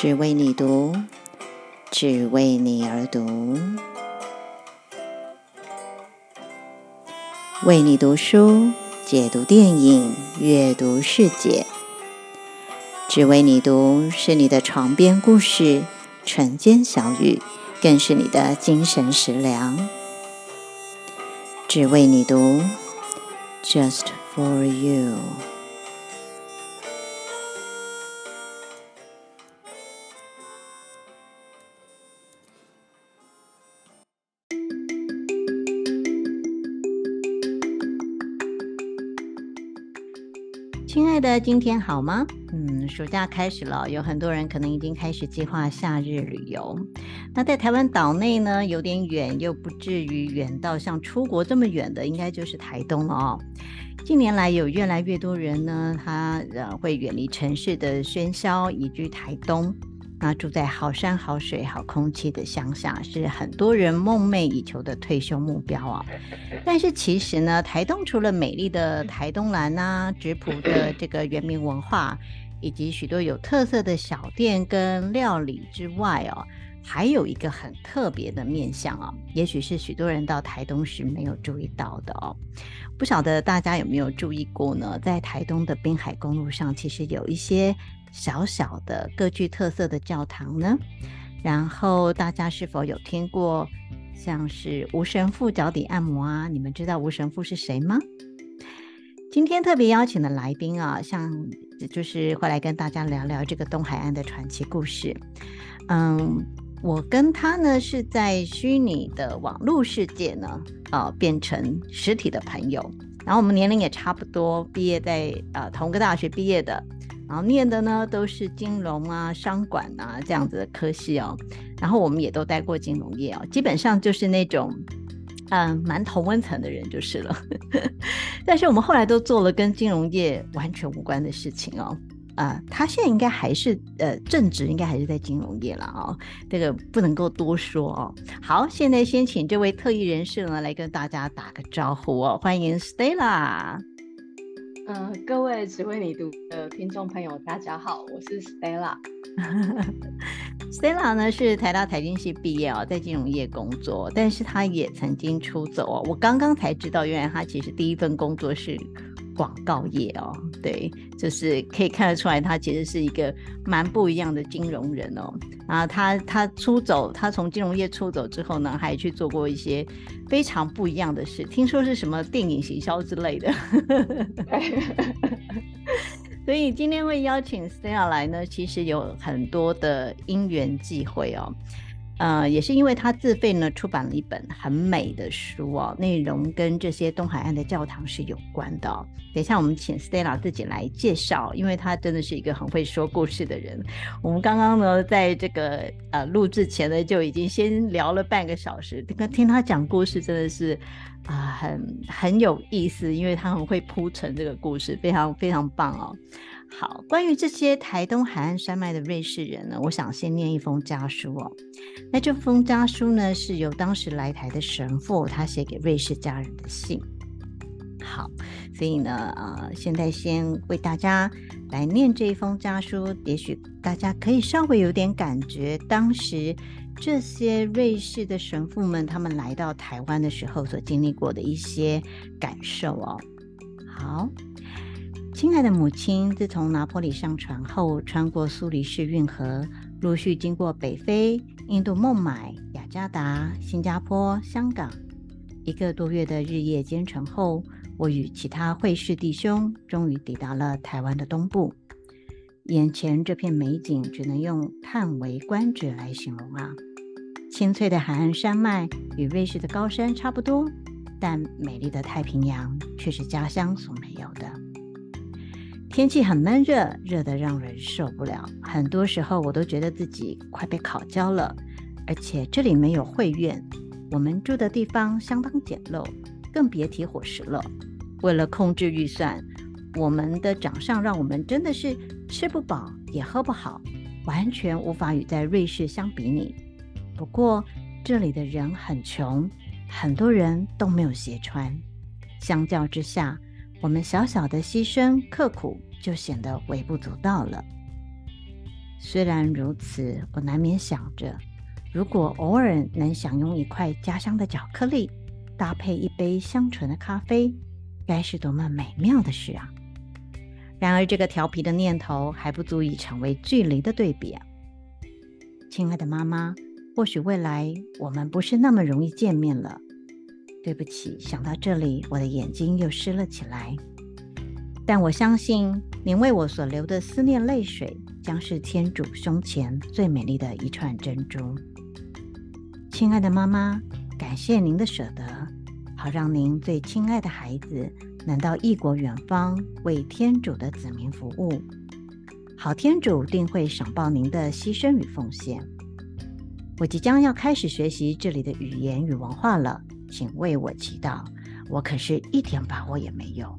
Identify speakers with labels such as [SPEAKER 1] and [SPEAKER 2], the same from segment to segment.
[SPEAKER 1] 只为你读，只为你而读，为你读书，解读电影，阅读世界。只为你读是你的床边故事，晨间小语，更是你的精神食粮。只为你读，Just for you。的，今天好吗？嗯，暑假开始了，有很多人可能已经开始计划夏日旅游。那在台湾岛内呢，有点远，又不至于远到像出国这么远的，应该就是台东了哦。近年来，有越来越多人呢，他呃会远离城市的喧嚣，移居台东。那住在好山好水好空气的乡下，是很多人梦寐以求的退休目标啊。但是其实呢，台东除了美丽的台东蓝啊、质朴的这个原民文化，以及许多有特色的小店跟料理之外哦，还有一个很特别的面向啊，也许是许多人到台东时没有注意到的哦。不晓得大家有没有注意过呢？在台东的滨海公路上，其实有一些。小小的各具特色的教堂呢，然后大家是否有听过像是吴神父脚底按摩啊？你们知道吴神父是谁吗？今天特别邀请的来宾啊，像就是会来跟大家聊聊这个东海岸的传奇故事。嗯，我跟他呢是在虚拟的网络世界呢，呃，变成实体的朋友，然后我们年龄也差不多，毕业在呃同个大学毕业的。然后念的呢都是金融啊、商管啊这样子的科系哦，然后我们也都待过金融业哦，基本上就是那种嗯蛮同温层的人就是了。但是我们后来都做了跟金融业完全无关的事情哦，啊、他现在应该还是呃正职，应该还是在金融业了哦，这个不能够多说哦。好，现在先请这位特异人士呢来跟大家打个招呼哦，欢迎 Stella。
[SPEAKER 2] 嗯、各位只为你读的听众朋友，大家好，我是 Stella。
[SPEAKER 1] Stella 呢是台大财经系毕业哦，在金融业工作，但是她也曾经出走哦。我刚刚才知道，原来她其实第一份工作是。广告业哦，对，就是可以看得出来，他其实是一个蛮不一样的金融人哦。然后他他出走，他从金融业出走之后呢，还去做过一些非常不一样的事，听说是什么电影行销之类的。所以今天会邀请 Stella 来呢，其实有很多的因缘际会哦。呃，也是因为他自费呢出版了一本很美的书哦，内容跟这些东海岸的教堂是有关的。等一下我们请 Stella 自己来介绍，因为他真的是一个很会说故事的人。我们刚刚呢在这个呃录制前呢就已经先聊了半个小时，听他讲故事真的是啊、很很有意思，因为他很会铺陈这个故事，非常非常棒哦。好，关于这些台东海岸山脉的瑞士人呢，我想先念一封家书哦。那这封家书呢，是由当时来台的神父他写给瑞士家人的信。好，所以呢，呃，现在先为大家来念这一封家书，也许大家可以稍微有点感觉，当时这些瑞士的神父们他们来到台湾的时候所经历过的一些感受哦。好。亲爱的母亲，自从拿坡里上船后，穿过苏黎世运河，陆续经过北非、印度孟买、雅加达、新加坡、香港，一个多月的日夜兼程后，我与其他会士弟兄终于抵达了台湾的东部。眼前这片美景，只能用叹为观止来形容啊！青翠的海岸山脉与瑞士的高山差不多，但美丽的太平洋却是家乡所没有的。天气很闷热，热得让人受不了。很多时候，我都觉得自己快被烤焦了。而且这里没有会院，我们住的地方相当简陋，更别提伙食了。为了控制预算，我们的长上让我们真的是吃不饱也喝不好，完全无法与在瑞士相比拟。不过这里的人很穷，很多人都没有鞋穿。相较之下，我们小小的牺牲刻苦。就显得微不足道了。虽然如此，我难免想着，如果偶尔能享用一块家乡的巧克力，搭配一杯香醇的咖啡，该是多么美妙的事啊！然而，这个调皮的念头还不足以成为距离的对比啊。亲爱的妈妈，或许未来我们不是那么容易见面了。对不起，想到这里，我的眼睛又湿了起来。但我相信，您为我所流的思念泪水，将是天主胸前最美丽的一串珍珠。亲爱的妈妈，感谢您的舍得，好让您最亲爱的孩子能到异国远方为天主的子民服务。好天主定会赏报您的牺牲与奉献。我即将要开始学习这里的语言与文化了，请为我祈祷。我可是一点把握也没有。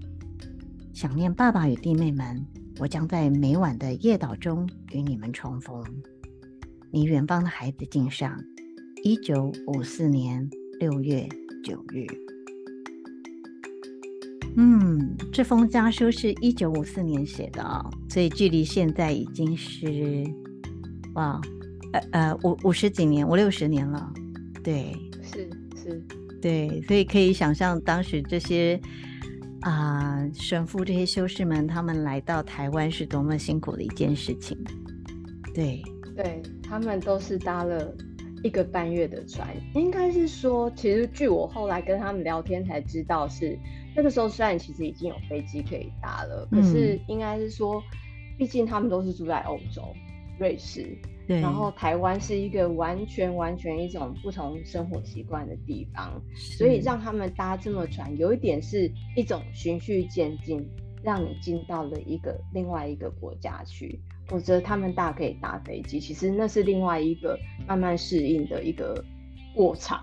[SPEAKER 1] 想念爸爸与弟妹们，我将在每晚的夜祷中与你们重逢。你远方的孩子敬上，一九五四年六月九日。嗯，这封家书是一九五四年写的、哦，所以距离现在已经是哇，呃呃五五十几年，五六十年了。对，
[SPEAKER 2] 是是，
[SPEAKER 1] 对，所以可以想象当时这些啊、呃、神父这些修士们，他们来到台湾是多么辛苦的一件事情。对，
[SPEAKER 2] 对他们都是搭了一个半月的船，应该是说，其实据我后来跟他们聊天才知道是。那个时候虽然其实已经有飞机可以搭了，可是应该是说，毕竟他们都是住在欧洲，瑞士，对，然后台湾是一个完全完全一种不同生活习惯的地方，所以让他们搭这么船，有一点是一种循序渐进，让你进到了一个另外一个国家去，否则他们大可以搭飞机，其实那是另外一个慢慢适应的一个过程。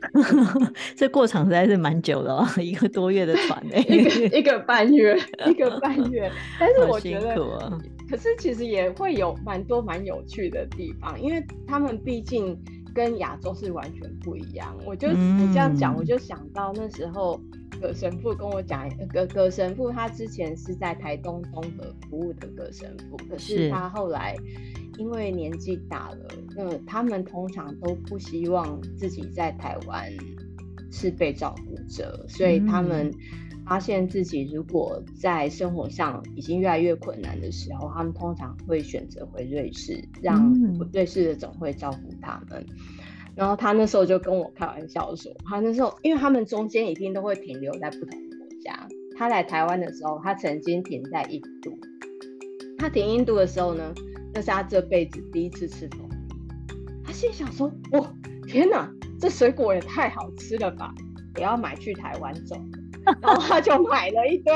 [SPEAKER 1] 这过程实在是蛮久的哦，一个多月的船呢，
[SPEAKER 2] 一个一个半月，一个半 月。但是我觉得，啊、可是其实也会有蛮多蛮有趣的地方，因为他们毕竟跟亚洲是完全不一样。我就、这样讲，我就想到那时候葛神父跟我讲，葛葛神父他之前是在台东东河服务的葛神父，可是他后来。因为年纪大了，那他们通常都不希望自己在台湾是被照顾者，所以他们发现自己如果在生活上已经越来越困难的时候，他们通常会选择回瑞士，让瑞士的总会照顾他们。然后他那时候就跟我开玩笑说，他那时候因为他们中间一定都会停留在不同的国家，他来台湾的时候，他曾经停在印度，他停印度的时候呢，那是他这辈子第一次吃凤梨，他心想说：“哇，天哪，这水果也太好吃了吧！我要买去台湾种。”然后他就买了一堆，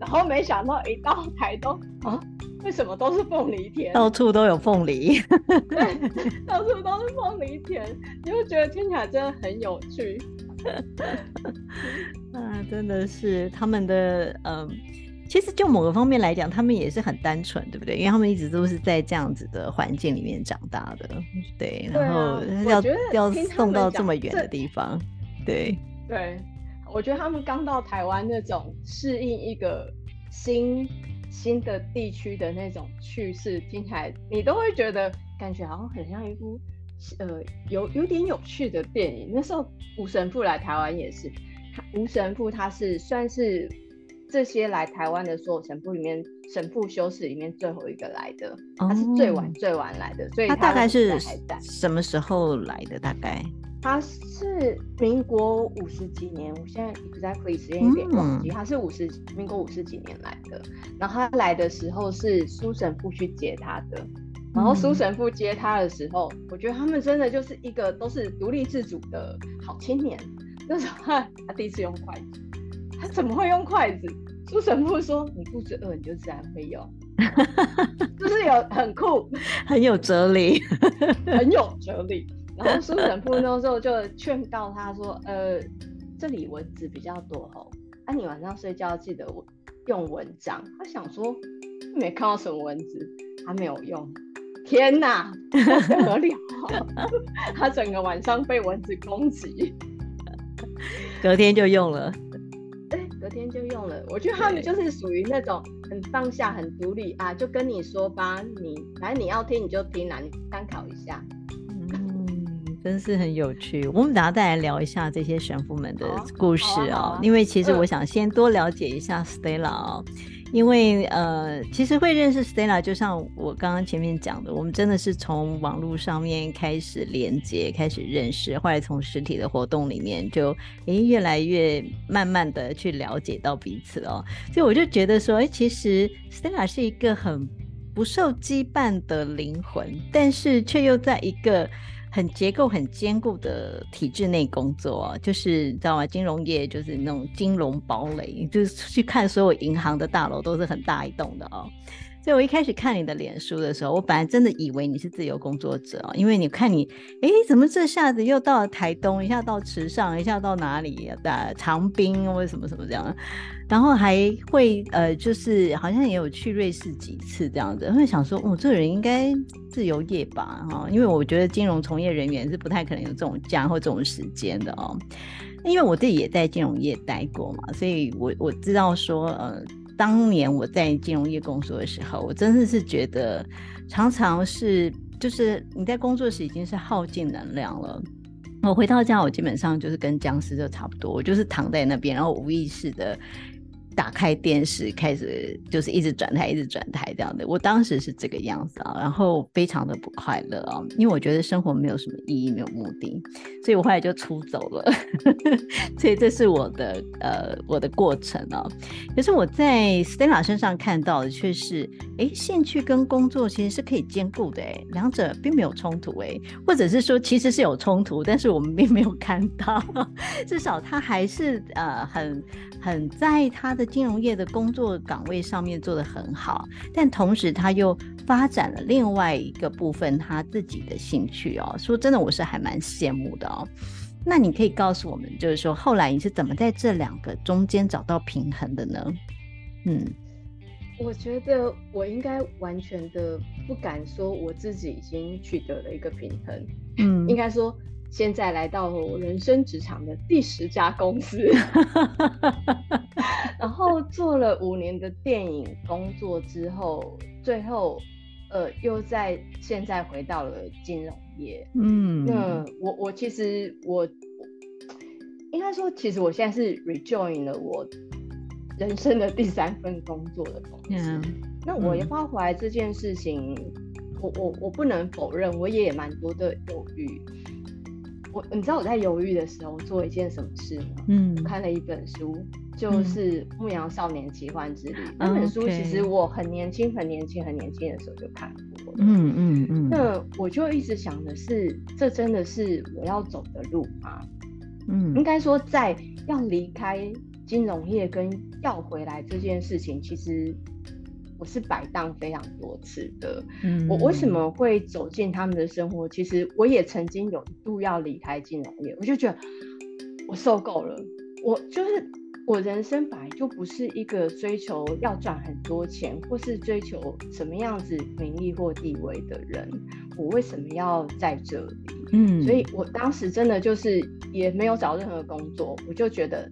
[SPEAKER 2] 然后没想到一到台东啊，为什么都是凤梨田？
[SPEAKER 1] 到处都有凤梨，
[SPEAKER 2] 对，到处都是凤梨田，你会觉得听起来真的很有趣。
[SPEAKER 1] 啊，真的是他们的嗯。其实就某个方面来讲，他们也是很单纯，对不对？因为他们一直都是在这样子的环境里面长大的，对。然后要要送到这么远的地方，对。
[SPEAKER 2] 对，我觉得他们刚到台湾那种适应一个新新的地区的那种趣事，听起来你都会觉得感觉好像很像一部呃有有点有趣的电影。那时候吴神父来台湾也是，吴神父他是算是。这些来台湾的所有神父里面，神父修士里面最后一个来的，他是最晚最晚来的，所以他，
[SPEAKER 1] 他大概是什么时候来的？大概
[SPEAKER 2] 他是民国五十几年，我现在 exactly 时间有点忘记，嗯、他是五十民国五十几年来的。然后他来的时候是苏神父去接他的，然后苏神父接他的时候，嗯、我觉得他们真的就是一个都是独立自主的好青年。那时候他他第一次用筷子。他怎么会用筷子？苏神父说：“你肚子饿，你就自然会用。”就是有很酷，
[SPEAKER 1] 很有哲理，
[SPEAKER 2] 很有哲理。然后苏神父那时候就劝告他说：“呃，这里蚊子比较多哦，啊，你晚上睡觉记得用蚊帐。”他想说没看到什么蚊子，他没有用。天哪，不得了！他整个晚上被蚊子攻击，
[SPEAKER 1] 隔天就用了。
[SPEAKER 2] 隔天就用了。我觉得他们就是属于那种很放下、很独立啊，就跟你说吧，你反正你要听你就听啦，你参考一下。
[SPEAKER 1] 真是很有趣，我们等下再来聊一下这些神父们的故事哦、因为其实我想先多了解一下 Stella 因为呃，其实会认识 Stella，就像我刚刚前面讲的，我们真的是从网络上面开始连接，开始认识，后来从实体的活动里面就诶、欸、越来越慢慢的去了解到彼此哦、喔。所以我就觉得说，哎、欸，其实 Stella 是一个很不受羁绊的灵魂，但是却又在一个。很结构很坚固的体制内工作啊，就是你知道吗？金融业就是那种金融堡垒，就是去看所有银行的大楼都是很大一栋的哦。所以我一开始看你的脸书的时候，我本来真的以为你是自由工作者，因为你看你，哎，怎么这下子又到了台东，一下到池上，一下到哪里的长滨，或者什么什么这样。然后还会呃，就是好像也有去瑞士几次这样子，会想说，哦，这个人应该自由业吧，哈，因为我觉得金融从业人员是不太可能有这种假或这种时间的哦。因为我自己也在金融业待过嘛，所以我我知道说，呃，当年我在金融业工作的时候，我真的是觉得常常是就是你在工作时已经是耗尽能量了，我回到家我基本上就是跟僵尸就差不多，我就是躺在那边，然后无意识的。打开电视，开始就是一直转台，一直转台这样的。我当时是这个样子啊，然后非常的不快乐啊，因为我觉得生活没有什么意义，没有目的，所以我后来就出走了。所以这是我的呃我的过程啊。可是我在 Stella 身上看到的却是，哎，兴趣跟工作其实是可以兼顾的，哎，两者并没有冲突，哎，或者是说其实是有冲突，但是我们并没有看到，至少他还是呃很很在他的。金融业的工作岗位上面做得很好，但同时他又发展了另外一个部分，他自己的兴趣哦。说真的，我是还蛮羡慕的哦。那你可以告诉我们，就是说后来你是怎么在这两个中间找到平衡的呢？嗯，
[SPEAKER 2] 我觉得我应该完全的不敢说我自己已经取得了一个平衡。嗯，应该说。现在来到了我人生职场的第十家公司，然后做了五年的电影工作之后，最后呃又在现在回到了金融业。嗯，那我我其实我应该说，其实我现在是 rejoin 了我人生的第三份工作的公司。嗯，那我也发回来这件事情，我我我不能否认，我也蛮多的犹豫。我你知道我在犹豫的时候做一件什么事吗？嗯，我看了一本书，就是《牧羊少年奇幻之旅》。嗯、那本书其实我很年轻、很年轻、很年轻的时候就看过了。嗯嗯嗯。那我就一直想的是，这真的是我要走的路吗？嗯，应该说，在要离开金融业跟要回来这件事情，其实。我是摆荡非常多次的，嗯，我为什么会走进他们的生活？其实我也曾经有一度要离开金融业，我就觉得我受够了。我就是我人生本来就不是一个追求要赚很多钱，或是追求什么样子名利或地位的人。我为什么要在这里？嗯，所以我当时真的就是也没有找任何工作，我就觉得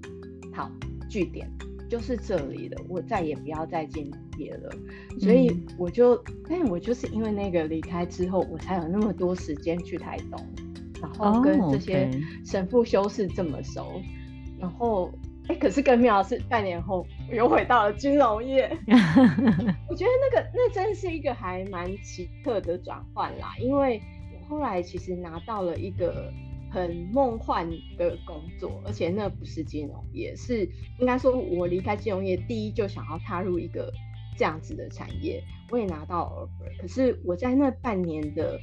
[SPEAKER 2] 好，据点。就是这里了，我再也不要再进业了，所以我就，嗯、但我就是因为那个离开之后，我才有那么多时间去台东，然后跟这些神父修士这么熟，oh. 然后，哎、欸，可是更妙的是，半年后我又回到了金融业，我觉得那个那真是一个还蛮奇特的转换啦，因为我后来其实拿到了一个。很梦幻的工作，而且那不是金融业，是应该说，我离开金融业，第一就想要踏入一个这样子的产业。我也拿到 offer，可是我在那半年的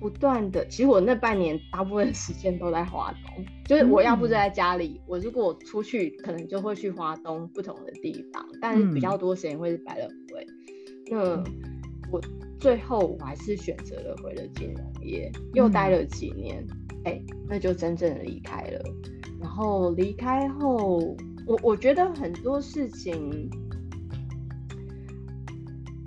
[SPEAKER 2] 不断的，其实我那半年大部分时间都在华东，就是我要不就在家里，嗯、我如果出去，可能就会去华东不同的地方，但是比较多时间会是百乐汇。那我最后我还是选择了回了金融业，又待了几年。哎、欸，那就真正的离开了。然后离开后，我我觉得很多事情，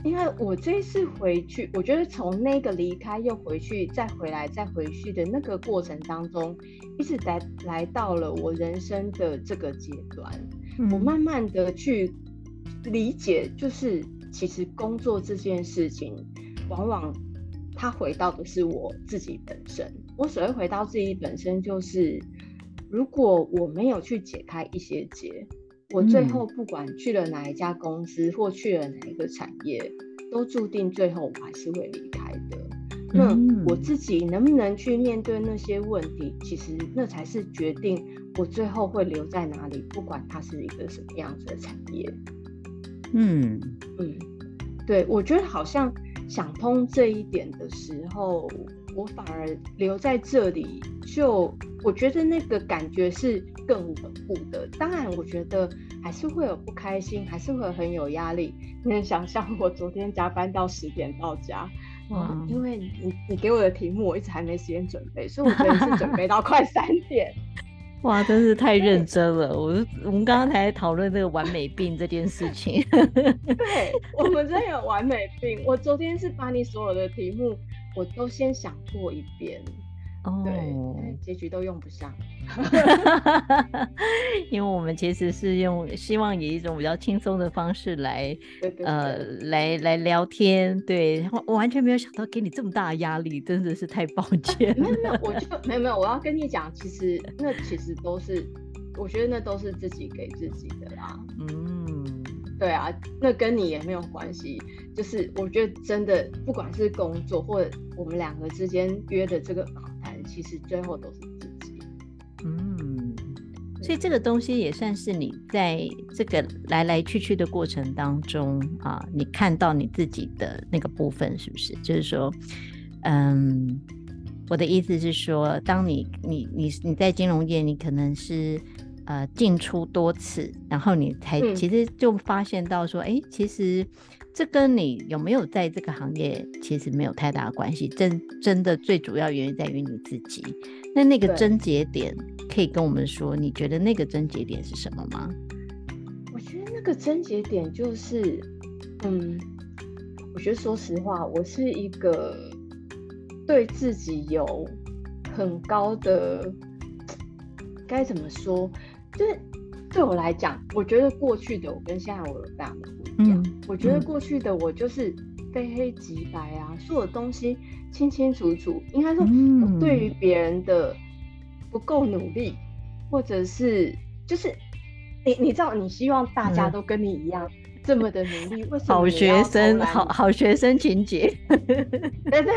[SPEAKER 2] 因为我这次回去，我觉得从那个离开又回去，再回来再回去的那个过程当中，一直来来到了我人生的这个阶段。我慢慢的去理解，就是其实工作这件事情，往往它回到的是我自己本身。我所谓回到自己本身，就是如果我没有去解开一些结，我最后不管去了哪一家公司或去了哪一个产业，都注定最后我还是会离开的。那我自己能不能去面对那些问题，其实那才是决定我最后会留在哪里，不管它是一个什么样子的产业。
[SPEAKER 1] 嗯
[SPEAKER 2] 嗯，对，我觉得好像想通这一点的时候，我反而留在这里，就我觉得那个感觉是更稳固的。当然，我觉得还是会有不开心，还是会很有压力。你能想象我昨天加班到十点到家？嗯，因为你你给我的题目，我一直还没时间准备，所以我可能是准备到快三点。
[SPEAKER 1] 哇，真是太认真了！我我们刚刚才讨论这个完美病这件事情。
[SPEAKER 2] 对，我们真的有完美病。我昨天是把你所有的题目，我都先想过一遍。哦，对，结局都用不上，
[SPEAKER 1] 因为我们其实是用希望以一种比较轻松的方式来，
[SPEAKER 2] 对对对
[SPEAKER 1] 呃，来来聊天。对，我完全没有想到给你这么大的压力，真的是太抱 歉。
[SPEAKER 2] 没有没有，我就没有没有，我要跟你讲，其实那其实都是，我觉得那都是自己给自己的啦。嗯，对啊，那跟你也没有关系。就是我觉得真的，不管是工作或者我们两个之间约的这个访谈。其实最后都是自己，
[SPEAKER 1] 嗯，所以这个东西也算是你在这个来来去去的过程当中啊，你看到你自己的那个部分是不是？就是说，嗯，我的意思是说，当你你你你在金融业，你可能是呃进出多次，然后你才其实就发现到说，哎、嗯，其实。这跟你有没有在这个行业其实没有太大的关系，真真的最主要原因在于你自己。那那个症结点可以跟我们说，你觉得那个症结点是什么吗？
[SPEAKER 2] 我觉得那个症结点就是，嗯，我觉得说实话，我是一个对自己有很高的，该怎么说，就是对我来讲，我觉得过去的我跟现在我有大的。嗯，我觉得过去的我就是非黑即白啊，嗯、所有东西清清楚楚。应该说，我对于别人的不够努力，嗯、或者是就是你你知道，你希望大家都跟你一样、嗯、这么的努力，为什么？
[SPEAKER 1] 好学生，好好学生情节。
[SPEAKER 2] 对对，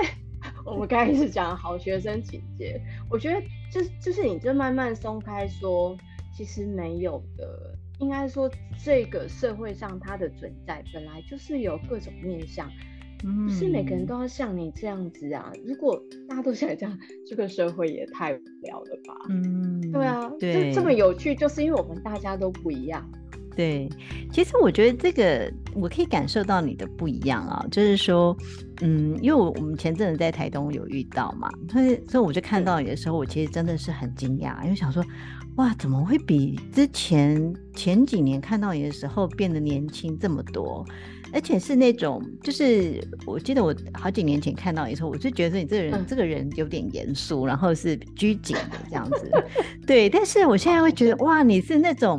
[SPEAKER 2] 我们刚开始讲好学生情节。我觉得就是就是，你就慢慢松开说，其实没有的。应该说，这个社会上它的存在本来就是有各种面向，嗯、不是每个人都要像你这样子啊。如果大家都像你这样，这个社会也太无聊了吧？嗯，对啊，对，这么有趣，就是因为我们大家都不一样。
[SPEAKER 1] 对，其实我觉得这个我可以感受到你的不一样啊，就是说，嗯，因为我我们前阵子在台东有遇到嘛，所以所以我就看到你的时候，我其实真的是很惊讶，因为想说。哇，怎么会比之前前几年看到你的时候变得年轻这么多？而且是那种，就是我记得我好几年前看到你的时候，我就觉得你这个人，嗯、这个人有点严肃，然后是拘谨的这样子。对，但是我现在会觉得，哇，你是那种。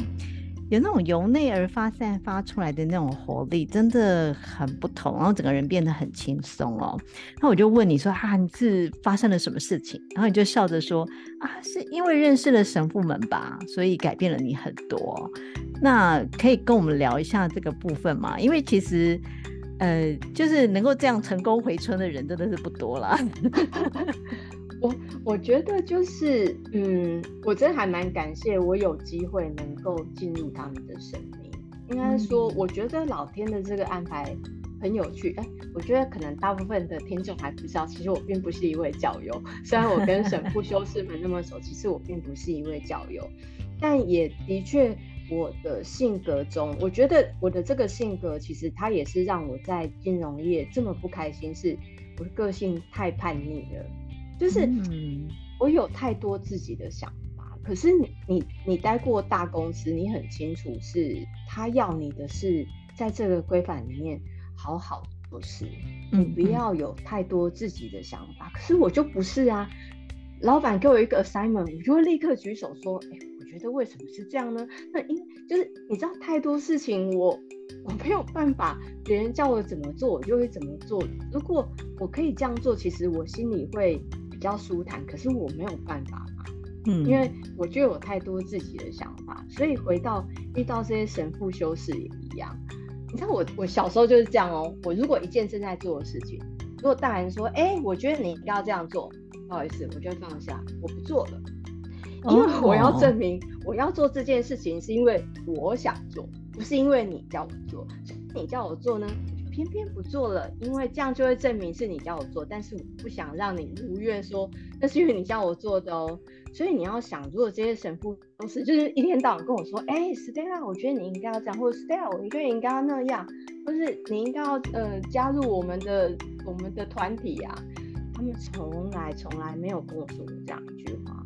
[SPEAKER 1] 有那种由内而发散发出来的那种活力，真的很不同，然后整个人变得很轻松哦。那我就问你说：“啊，你是发生了什么事情？”然后你就笑着说：“啊，是因为认识了神父们吧，所以改变了你很多。”那可以跟我们聊一下这个部分吗？因为其实，呃，就是能够这样成功回春的人真的是不多了。
[SPEAKER 2] 我我觉得就是，嗯，我真的还蛮感谢我有机会能够进入他们的生命。应该说，我觉得老天的这个安排很有趣。哎，我觉得可能大部分的听众还不知道，其实我并不是一位教友。虽然我跟神父修士们那么熟，其实我并不是一位教友。但也的确，我的性格中，我觉得我的这个性格，其实它也是让我在金融业这么不开心，是我的个性太叛逆了。就是我有太多自己的想法，可是你你你待过大公司，你很清楚是他要你的是在这个规范里面好好做事，你不要有太多自己的想法。可是我就不是啊，老板给我一个 assignment，我就会立刻举手说，哎，我觉得为什么是这样呢？那因就是你知道太多事情我，我我没有办法，别人叫我怎么做，我就会怎么做。如果我可以这样做，其实我心里会比较舒坦。可是我没有办法嘛，嗯，因为我就有太多自己的想法，所以回到遇到这些神父修士也一样。你知道我我小时候就是这样哦，我如果一件正在做的事情，如果大人说，哎、欸，我觉得你应该要这样做，不好意思，我就放下，我不做了。因为我要证明我要做这件事情是因为我想做，不是因为你叫我做。你叫我做呢，偏偏不做了，因为这样就会证明是你叫我做。但是我不想让你如愿说那是因为你叫我做的哦。所以你要想，如果这些神父都是就是一天到晚跟我说，哎，Stella，我觉得你应该要这样，或者 Stella，我觉得你应该要那样，或是你应该要呃加入我们的我们的团体呀、啊，他们从来从来没有跟我说过这样一句话。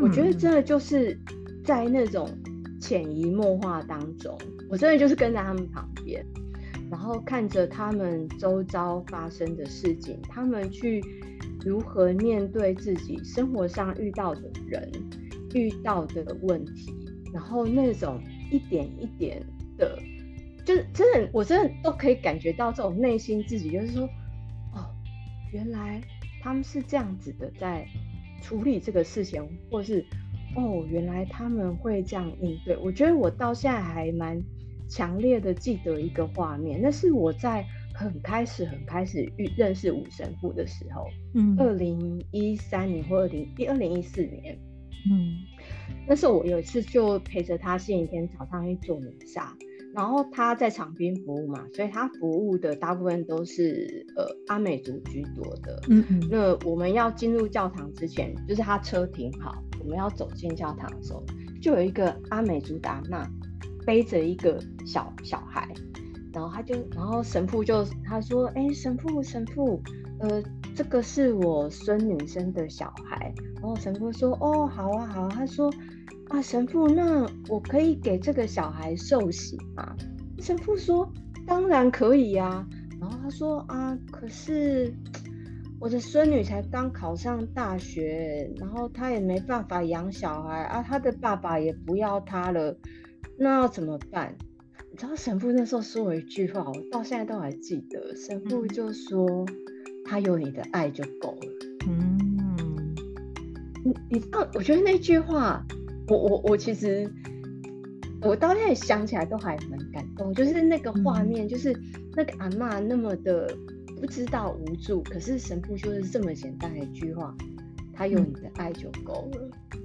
[SPEAKER 2] 我觉得真的就是在那种潜移默化当中，我真的就是跟在他们旁边，然后看着他们周遭发生的事情，他们去如何面对自己生活上遇到的人、遇到的问题，然后那种一点一点的，就是真的，我真的都可以感觉到这种内心自己就是说，哦，原来他们是这样子的在。处理这个事情，或是哦，原来他们会这样应对。我觉得我到现在还蛮强烈的记得一个画面，那是我在很开始、很开始遇认识武神父的时候，嗯，二零一三年或二零一二零一四年，嗯，那时候我有一次就陪着他星期天早上去做弥撒。然后他在场边服务嘛，所以他服务的大部分都是呃阿美族居多的。嗯嗯。那我们要进入教堂之前，就是他车停好，我们要走进教堂的时候，就有一个阿美族的阿嬷背着一个小小孩，然后他就，然后神父就他说：“哎，神父神父，呃，这个是我孙女生的小孩。”然后神父说：“哦，好啊好啊。”他说。啊，神父，那我可以给这个小孩受洗吗？神父说：“当然可以呀、啊。”然后他说：“啊，可是我的孙女才刚考上大学，然后她也没办法养小孩啊，她的爸爸也不要她了，那要怎么办？”你知道神父那时候说了一句话，我到现在都还记得。神父就说：“他有你的爱就够了。”嗯，你你知道，我觉得那句话。我我我其实，我到现在想起来都还蛮感动，就是那个画面，就是那个阿嬷那么的不知道无助，可是神父就是这么简单的一句话，他有你的爱就够了。
[SPEAKER 1] 嗯，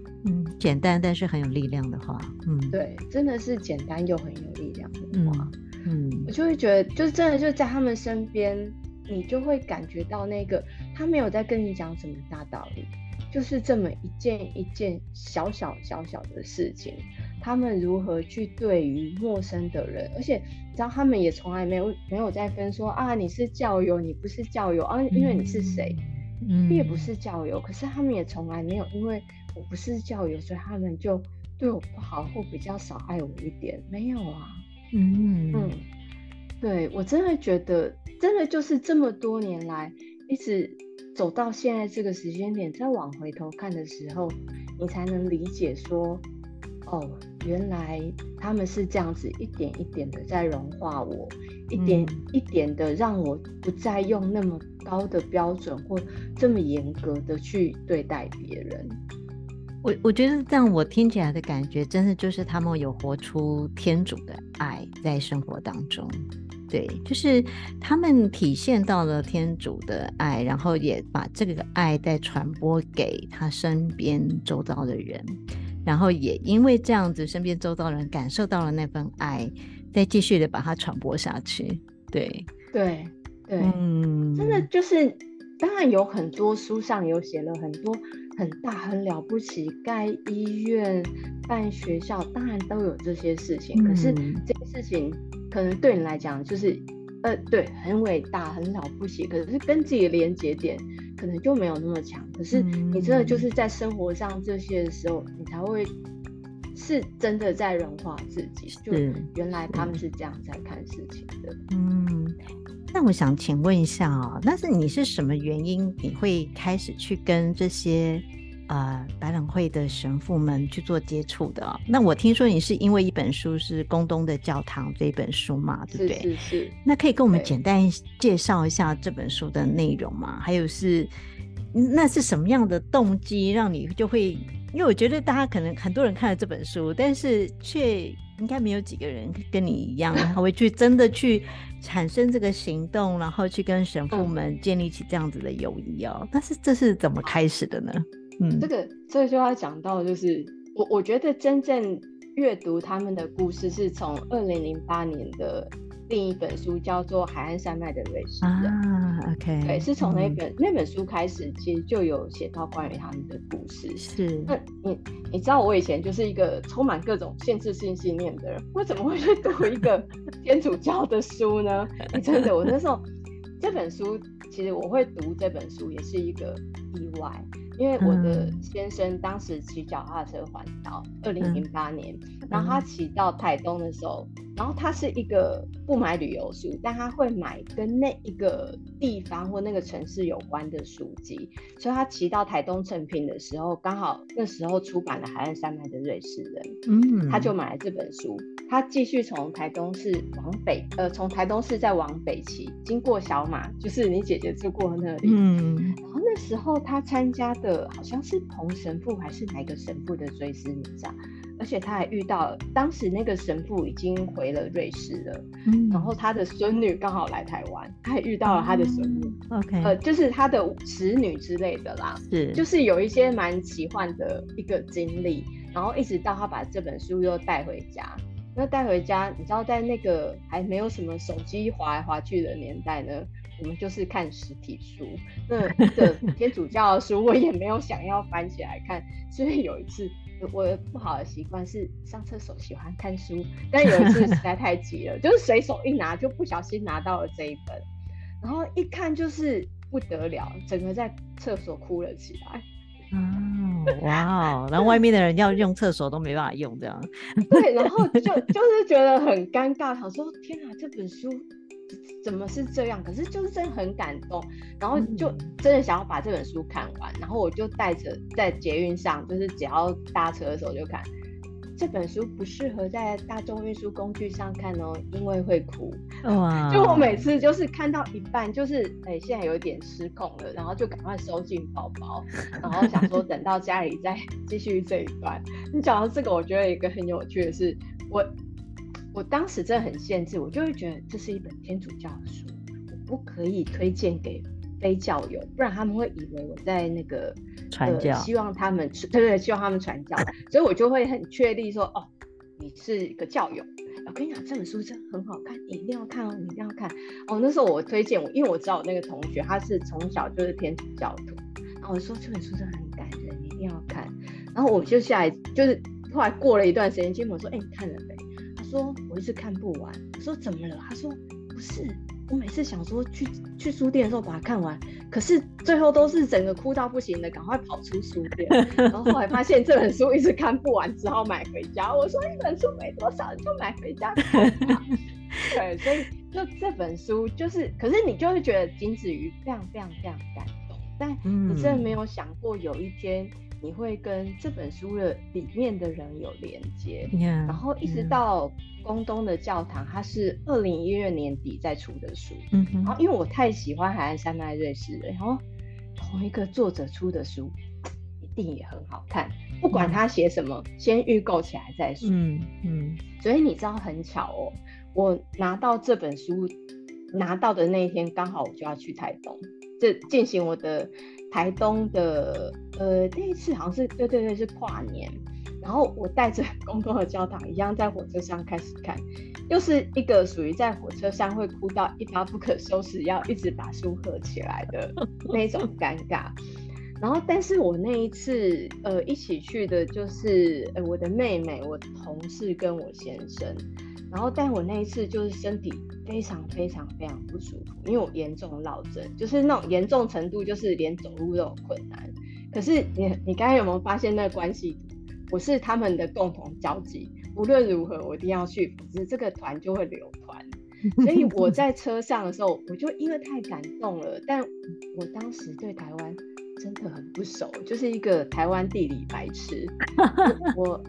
[SPEAKER 1] 简单但是很有力量的话。嗯，
[SPEAKER 2] 对，真的是简单又很有力量的话。嗯，嗯，我就会觉得，就是真的就在他们身边，你就会感觉到那个他没有在跟你讲什么大道理。就是这么一件一件小小小小的事情，他们如何去对于陌生的人，而且你知道他们也从来没有没有在分说啊，你是教友，你不是教友啊，因为你是谁，嗯，你也不是教友，可是他们也从来没有因为我不是教友，所以他们就对我不好或比较少爱我一点，没有啊，嗯嗯，对，我真的觉得，真的就是这么多年来一直。走到现在这个时间点，再往回头看的时候，你才能理解说，哦，原来他们是这样子一点一点的在融化我，一点一点的让我不再用那么高的标准或这么严格的去对待别人。
[SPEAKER 1] 我我觉得这样我听起来的感觉，真的就是他们有活出天主的爱在生活当中。对，就是他们体现到了天主的爱，然后也把这个爱再传播给他身边周遭的人，然后也因为这样子，身边周遭人感受到了那份爱，再继续的把它传播下去。对，
[SPEAKER 2] 对，对，嗯，真的就是，当然有很多书上有写了很多很大很了不起，盖医院、办学校，当然都有这些事情，嗯、可是这些事情。可能对你来讲就是，呃，对，很伟大，很了不起。可是跟自己的连接点可能就没有那么强。可是你真的就是在生活上这些的时候，嗯、你才会是真的在融化自己。就原来他们是这样在看事情的。
[SPEAKER 1] 嗯，那我想请问一下啊、哦，那是你是什么原因你会开始去跟这些呃百冷会的神父们去做接触的。那我听说你是因为一本书是《宫东的教堂》这本书嘛，对不对？
[SPEAKER 2] 是是是。
[SPEAKER 1] 那可以跟我们简单介绍一下这本书的内容吗？还有是那是什么样的动机让你就会？因为我觉得大家可能很多人看了这本书，但是却应该没有几个人跟你一样，他会去真的去产生这个行动，然后去跟神父们建立起这样子的友谊哦。但是这是怎么开始的呢？嗯，
[SPEAKER 2] 这个这个就要讲到，就是我我觉得真正阅读他们的故事是从二零零八年的。另一本书叫做《海岸山脉的瑞士人》
[SPEAKER 1] 啊，OK，
[SPEAKER 2] 对，是从那本、嗯、那本书开始，其实就有写到关于他们的故事。
[SPEAKER 1] 是，
[SPEAKER 2] 那你你知道我以前就是一个充满各种限制性信念的人，我怎么会去读一个 天主教的书呢？真的，我那时候这本书，其实我会读这本书也是一个意外。因为我的先生当时骑脚踏车环岛，二零零八年，嗯、然后他骑到台东的时候，嗯、然后他是一个不买旅游书，但他会买跟那一个地方或那个城市有关的书籍，所以他骑到台东成品的时候，刚好那时候出版了《海岸山脉的瑞士人》，嗯，他就买了这本书，他继续从台东市往北，呃，从台东市再往北骑，经过小马，就是你姐姐住过那里，嗯。然后那时候他参加的好像是彭神父还是哪个神父的追思弥撒，而且他还遇到当时那个神父已经回了瑞士了，嗯、然后他的孙女刚好来台湾，他还遇到了他的孙女、嗯、，OK，呃，就是他的侄女之类的啦，是，就是有一些蛮奇幻的一个经历，然后一直到他把这本书又带回家，那带回家，你知道在那个还没有什么手机划来划去的年代呢。我们就是看实体书，那的 天主教的书我也没有想要翻起来看，所以有一次我不好的习惯是上厕所喜欢看书，但有一次实在太急了，就是随手一拿就不小心拿到了这一本，然后一看就是不得了，整个在厕所哭了起来。
[SPEAKER 1] 哦，哇哦，然后外面的人要用厕所都没办法用这样。
[SPEAKER 2] 对，然后就就是觉得很尴尬，想说天哪，这本书。怎么是这样？可是就是真的很感动，然后就真的想要把这本书看完，然后我就带着在捷运上，就是只要搭车的时候就看。这本书不适合在大众运输工具上看哦，因为会哭。哇！就我每次就是看到一半，就是哎，现在有点失控了，然后就赶快收进包包，然后想说等到家里再 继续这一段。你讲到这个，我觉得一个很有趣的是我。我当时真的很限制，我就会觉得这是一本天主教的书，我不可以推荐给非教友，不然他们会以为我在那个传教、呃，希望他们对对，希望他们传教，所以我就会很确定说，哦，你是一个教友。我跟你讲，这本书真的很好看，你一定要看哦，你一定要看哦。那时候我推荐我，因为我知道我那个同学他是从小就是天主教徒，然后我说这本书真的很感人，你一定要看。然后我就下来，就是后来过了一段时间，结果说，哎，你看了没？说我一直看不完，我说怎么了？他说不是，我每次想说去去书店的时候把它看完，可是最后都是整个哭到不行的，赶快跑出书店，然后后来发现这本书一直看不完，只好买回家。我说一本书没多少，就买回家看吧。对，所以就这本书就是，可是你就会觉得金子鱼非常非常非常感动，但你真的没有想过有一天。你会跟这本书的里面的人有连接，Yeah, 然后一直到宫东的教堂，它是二零一二年底再出的书。然后因为我太喜欢海岸山脉瑞士人，然后同一个作者出的书一定也很好看，不管他写什么，嗯、先预购起来再说。嗯嗯，所以你知道很巧哦，我拿到这本书拿到的那一天，刚好我就要去台东，这进行我的。台东的呃，那一次好像是对对对，是跨年，然后我带着公公的教堂一样在火车上开始看，又是一个属于在火车上会哭到一发不可收拾，要一直把书合起来的那种尴尬。然后，但是我那一次呃一起去的就是呃我的妹妹、我的同事跟我先生。然后，但我那一次就是身体非常非常非常不舒服，因为我严重落枕，就是那种严重程度，就是连走路都有困难。可是你你刚才有没有发现那个关系？我是他们的共同交集，无论如何我一定要去，否则这个团就会流团。所以我在车上的时候，我就因为太感动了，但我当时对台湾真的很不熟，就是一个台湾地理白痴。我，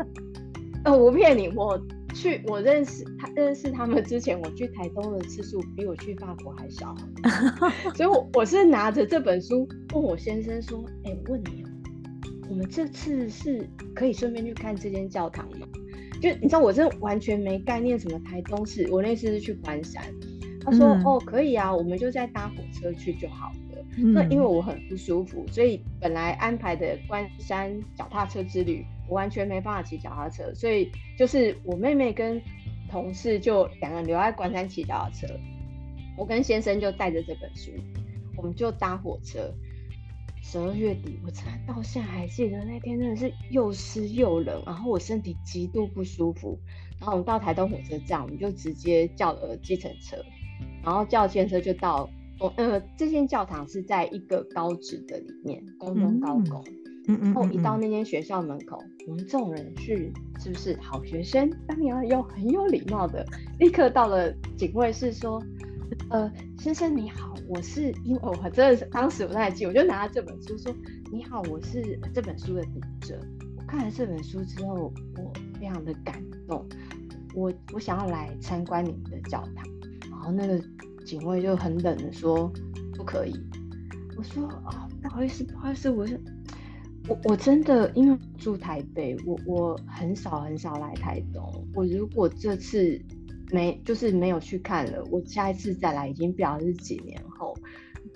[SPEAKER 2] 呃，我不骗你，我去我认识他认识他们之前，我去台东的次数比我去法国还少。所以我我是拿着这本书问我先生说：“哎、欸，我问你，我们这次是可以顺便去看这间教堂吗？”就你知道，我真的完全没概念，什么台东市，我那次是去关山。他说：“嗯、哦，可以啊，我们就再搭火车去就好了。嗯”那因为我很不舒服，所以本来安排的关山脚踏车之旅，我完全没办法骑脚踏车，所以就是我妹妹跟同事就两个人留在关山骑脚踏车，我跟先生就带着这本书，我们就搭火车。十二月底，我真的到现在还记得那天真的是又湿又冷，然后我身体极度不舒服。然后我们到台东火车站，我们就直接叫了计程车。然后叫先生就到，呃，这间教堂是在一个高职的里面，高中高工。嗯嗯。然后一到那间学校门口，我们这种人是是不是好学生？当然要很有礼貌的，立刻到了警卫室说，呃，先生你好，我是因为我真的是当时不太记，我就拿了这本书说，你好，我是这本书的读者。我看了这本书之后，我非常的感动，我我想要来参观你们的教堂。然后那个警卫就很冷的说：“不可以。”我说：“啊，不好意思，不好意思，我是我我真的因为住台北，我我很少很少来台东。我如果这次没就是没有去看了，我下一次再来已经表示几年后。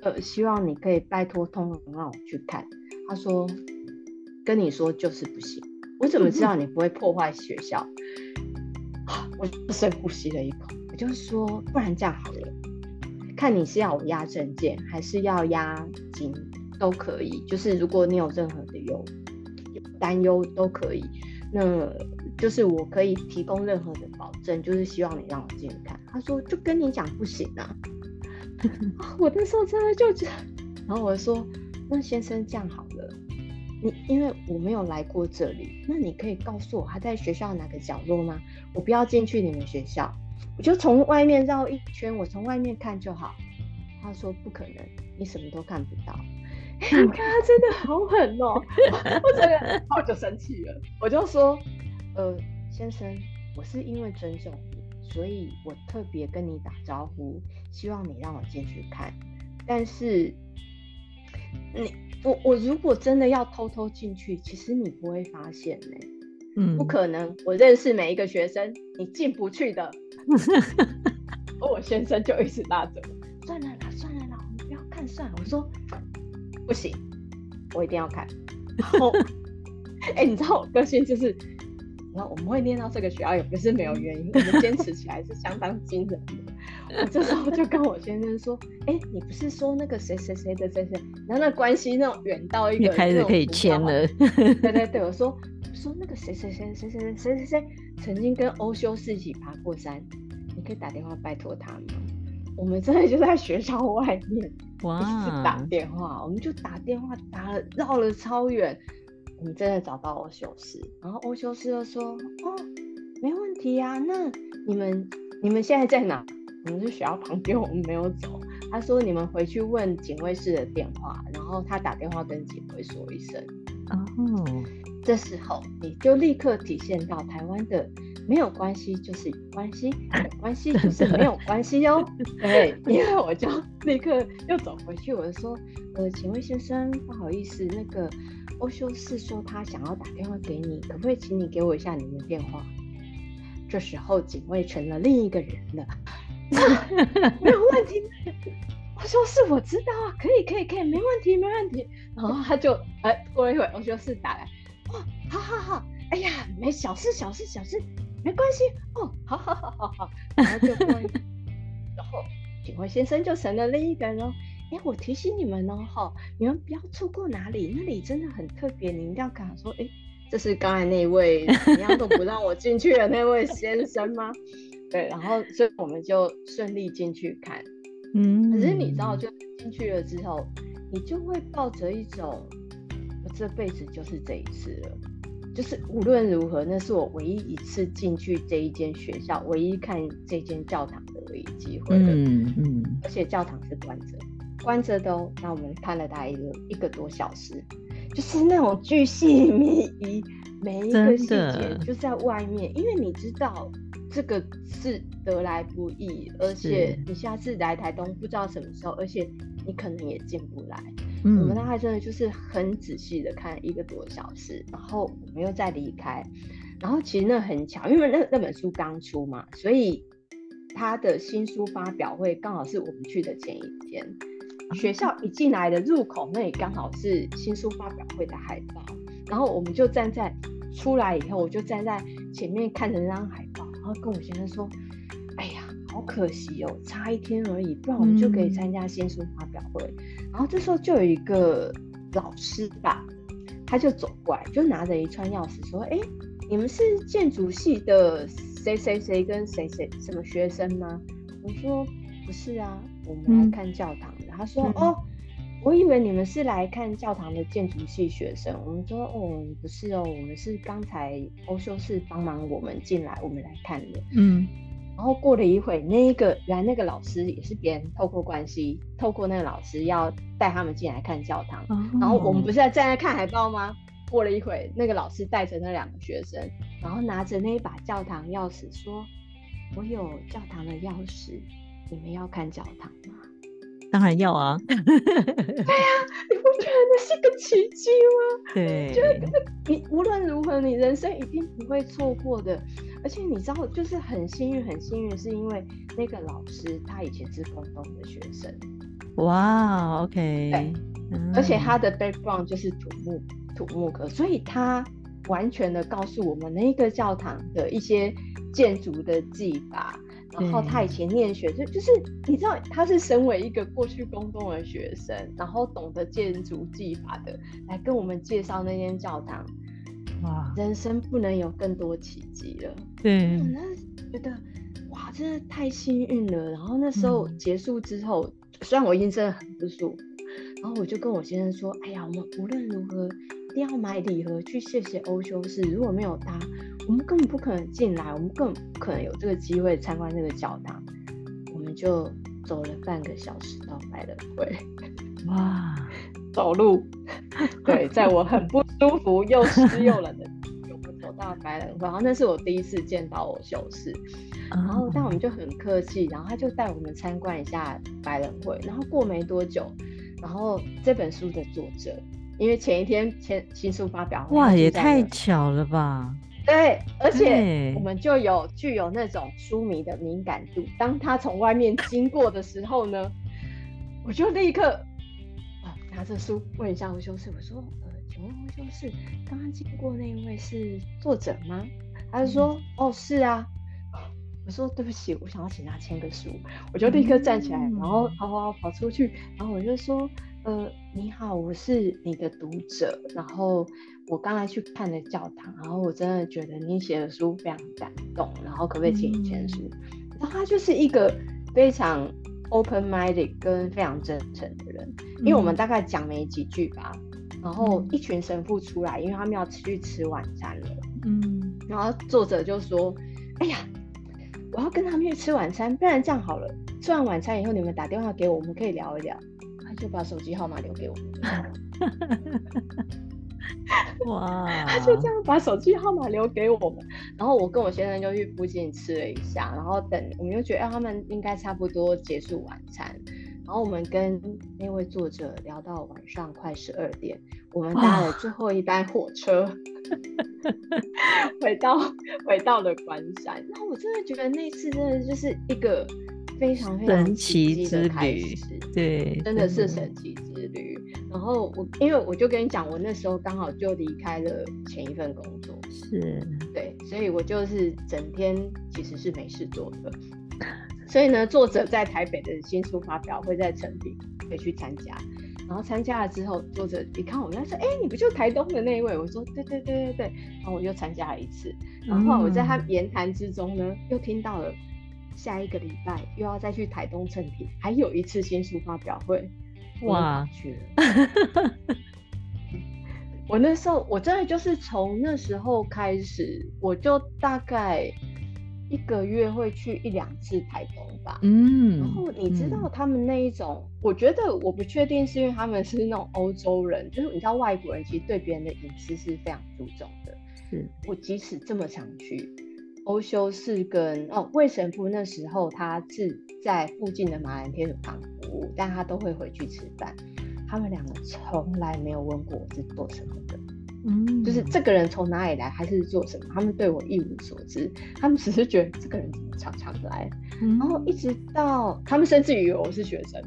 [SPEAKER 2] 呃，希望你可以拜托通融让我去看。”他说：“跟你说就是不行。我怎么知道你不会破坏学校？” 我深呼吸了一口。我就说，不然这样好了，看你是要我押证件，还是要押金，都可以。就是如果你有任何的忧担忧，都可以。那就是我可以提供任何的保证，就是希望你让我进去看。他说，就跟你讲不行啊。我那时候真的就这样，然后我说，那先生这样好了，你因为我没有来过这里，那你可以告诉我他在学校哪个角落吗？我不要进去你们学校。我就从外面绕一圈，我从外面看就好。他说不可能，你什么都看不到。你 看他真的好狠哦！我整个我就生气了，我就说，呃，先生，我是因为尊重你，所以我特别跟你打招呼，希望你让我进去看。但是你我我如果真的要偷偷进去，其实你不会发现呢。嗯，不可能，我认识每一个学生，你进不去的。我先生就一直拉着我，算了啦，算了啦，我们不要看算了。我说不行，我一定要看。然后，哎、欸，你知道我个性就是，然后我们会念到这个学校也不是没有原因，我们坚持起来是相当惊人的。我这时候就跟我先生说，哎、欸，你不是说那个谁谁谁的谁谁，然后那关系那种远到一个
[SPEAKER 1] 开始可以签了。
[SPEAKER 2] 对对对，我说。说那个谁谁谁谁谁谁谁谁谁曾经跟欧修斯一起爬过山，你可以打电话拜托他吗？我们真的就在学校外面，哇，一直打电话，我们就打电话打了绕了超远，我们真的找到欧修斯，然后欧修斯就说：“哦，没问题啊，那你们你们现在在哪？我们是学校旁边，我们没有走。”他说：“你们回去问警卫室的电话，然后他打电话跟警卫说一声。”哦。这时候你就立刻体现到台湾的没有关系就是有关系，有关系就是没有关系哟。对，因为我就立刻又走回去，我就说，呃，请问先生，不好意思，那个欧修士说他想要打电话给你，可不可以请你给我一下你的电话？这时候警卫成了另一个人了，没有问题。欧修士我知道啊，可以可以可以，没问题没问题。然后他就哎，过了一会，欧修士打来。好好好，哎呀，没小事小事小事，没关系哦，好好好好好，然后就过，然后警卫先生就成了另一个人哦。哎，我提醒你们哦，哈，你们不要错过哪里，那里真的很特别，你一定要跟他说，哎，这是刚才那位怎样都不让我进去的那位先生吗？对，然后所以我们就顺利进去看，嗯，可是你知道，就进去了之后，你就会抱着一种。这辈子就是这一次了，就是无论如何，那是我唯一一次进去这一间学校，唯一看这间教堂的唯一机会了。嗯嗯，而且教堂是关着，关着的哦。那我们看了大概一个一个多小时，就是那种巨细靡遗，每一个细节就在外面，因为你知道这个是得来不易，而且你下次来台东不知道什么时候，而且你可能也进不来。嗯、我们大概真的就是很仔细的看一个多小时，然后我们又再离开。然后其实那很巧，因为那那本书刚出嘛，所以他的新书发表会刚好是我们去的前一天。学校一进来的入口那里刚好是新书发表会的海报，然后我们就站在出来以后，我就站在前面看着那张海报，然后跟我先生说：“哎呀，好可惜哦，差一天而已，不然我们就可以参加新书发表会。嗯”然后这时候就有一个老师吧，他就走过来，就拿着一串钥匙说：“哎。”你们是建筑系的谁谁谁跟谁谁什么学生吗？我说不是啊，我们来看教堂的。嗯、他说、嗯、哦，我以为你们是来看教堂的建筑系学生。我们说哦，不是哦，我们是刚才欧修士帮忙我们进来，我们来看的。嗯，然后过了一会，那个原来那个老师也是别人透过关系，透过那个老师要带他们进来看教堂。哦、然后我们不是在站在看海报吗？过了一会，那个老师带着那两个学生，然后拿着那一把教堂钥匙说：“我有教堂的钥匙，你们要看教堂吗？”
[SPEAKER 1] 当然要啊！对
[SPEAKER 2] 呀，你不觉得那是个奇迹吗？
[SPEAKER 1] 对，
[SPEAKER 2] 就是你无论如何，你人生一定不会错过的。而且你知道，就是很幸运，很幸运，是因为那个老师他以前是广东的学生。
[SPEAKER 1] 哇，OK，
[SPEAKER 2] 对，嗯、而且他的 background 就是土木。土木科，所以他完全的告诉我们那个教堂的一些建筑的技法，然后他以前念学就就是你知道他是身为一个过去工东的学生，然后懂得建筑技法的来跟我们介绍那间教堂，哇，人生不能有更多奇迹了。
[SPEAKER 1] 对，
[SPEAKER 2] 我那觉得哇，真的太幸运了。然后那时候结束之后，嗯、虽然我已经真的很不舒服，然后我就跟我先生说，哎呀，我们无论如何。一定要买礼盒去谢谢欧修士，如果没有他，我们根本不可能进来，我们根本不可能有这个机会参观这个教堂。我们就走了半个小时到百人会，
[SPEAKER 1] 哇，
[SPEAKER 2] 走路，对，在我很不舒服又湿又冷的，我们走到百人会，然后那是我第一次见到我修士，然后但我们就很客气，然后他就带我们参观一下百人会，然后过没多久，然后这本书的作者。因为前一天前新书发表会，
[SPEAKER 1] 哇，也太巧了吧！
[SPEAKER 2] 对，而且我们就有具有那种书迷的敏感度。当他从外面经过的时候呢，我就立刻啊拿着书问一下维修士，我说：“呃，请问维修士，刚刚经过那一位是作者吗？”他就说：“嗯、哦，是啊。”我说：“对不起，我想要请他签个书。”我就立刻站起来，嗯、然后跑跑跑出去，然后我就说。呃，你好，我是你的读者。然后我刚才去看了教堂，然后我真的觉得你写的书非常感动。然后可不可以请你签书？嗯、然后他就是一个非常 open-minded 跟非常真诚的人。因为我们大概讲没几句吧，嗯、然后一群神父出来，因为他们要去吃晚餐了。嗯，然后作者就说：“哎呀，我要跟他们去吃晚餐，不然这样好了，吃完晚餐以后你们打电话给我，我们可以聊一聊。”他就把手机号码留给我们，哇！他就这样把手机号码留给我们，然后我跟我先生就去附近吃了一下，然后等我们又觉得，哎，他们应该差不多结束晚餐，然后我们跟那位作者聊到晚上快十二点，我们搭了最后一班火车，回到回到了关山，然后我真的觉得那次真的就是一个。非常非常
[SPEAKER 1] 神奇之旅，对，
[SPEAKER 2] 真的是神奇之旅。然后我，因为我就跟你讲，我那时候刚好就离开了前一份工作，
[SPEAKER 1] 是
[SPEAKER 2] 对，所以我就是整天其实是没事做的。所以呢，作者在台北的新书发表会在成品可以去参加。然后参加了之后，作者一看我们，他说：“哎、欸，你不就台东的那一位？”我说：“对对对对对。”然后我又参加了一次。然后后来我在他言谈之中呢，嗯、又听到了。下一个礼拜又要再去台东成品，还有一次新书发表会，哇，去了。我那时候我真的就是从那时候开始，我就大概一个月会去一两次台东吧。
[SPEAKER 1] 嗯，
[SPEAKER 2] 然后你知道他们那一种，嗯、我觉得我不确定是因为他们是那种欧洲人，就是你知道外国人其实对别人的隐私是非常注重的。
[SPEAKER 1] 是
[SPEAKER 2] 我即使这么想去欧修士跟哦魏神父那时候他是在附近的马兰天主堂服务，但他都会回去吃饭。他们两个从来没有问过我是做什么的。
[SPEAKER 1] 嗯，
[SPEAKER 2] 就是这个人从哪里来，还是做什么，他们对我一无所知。他们只是觉得这个人怎么常常来，嗯、然后一直到他们甚至以为我是学生，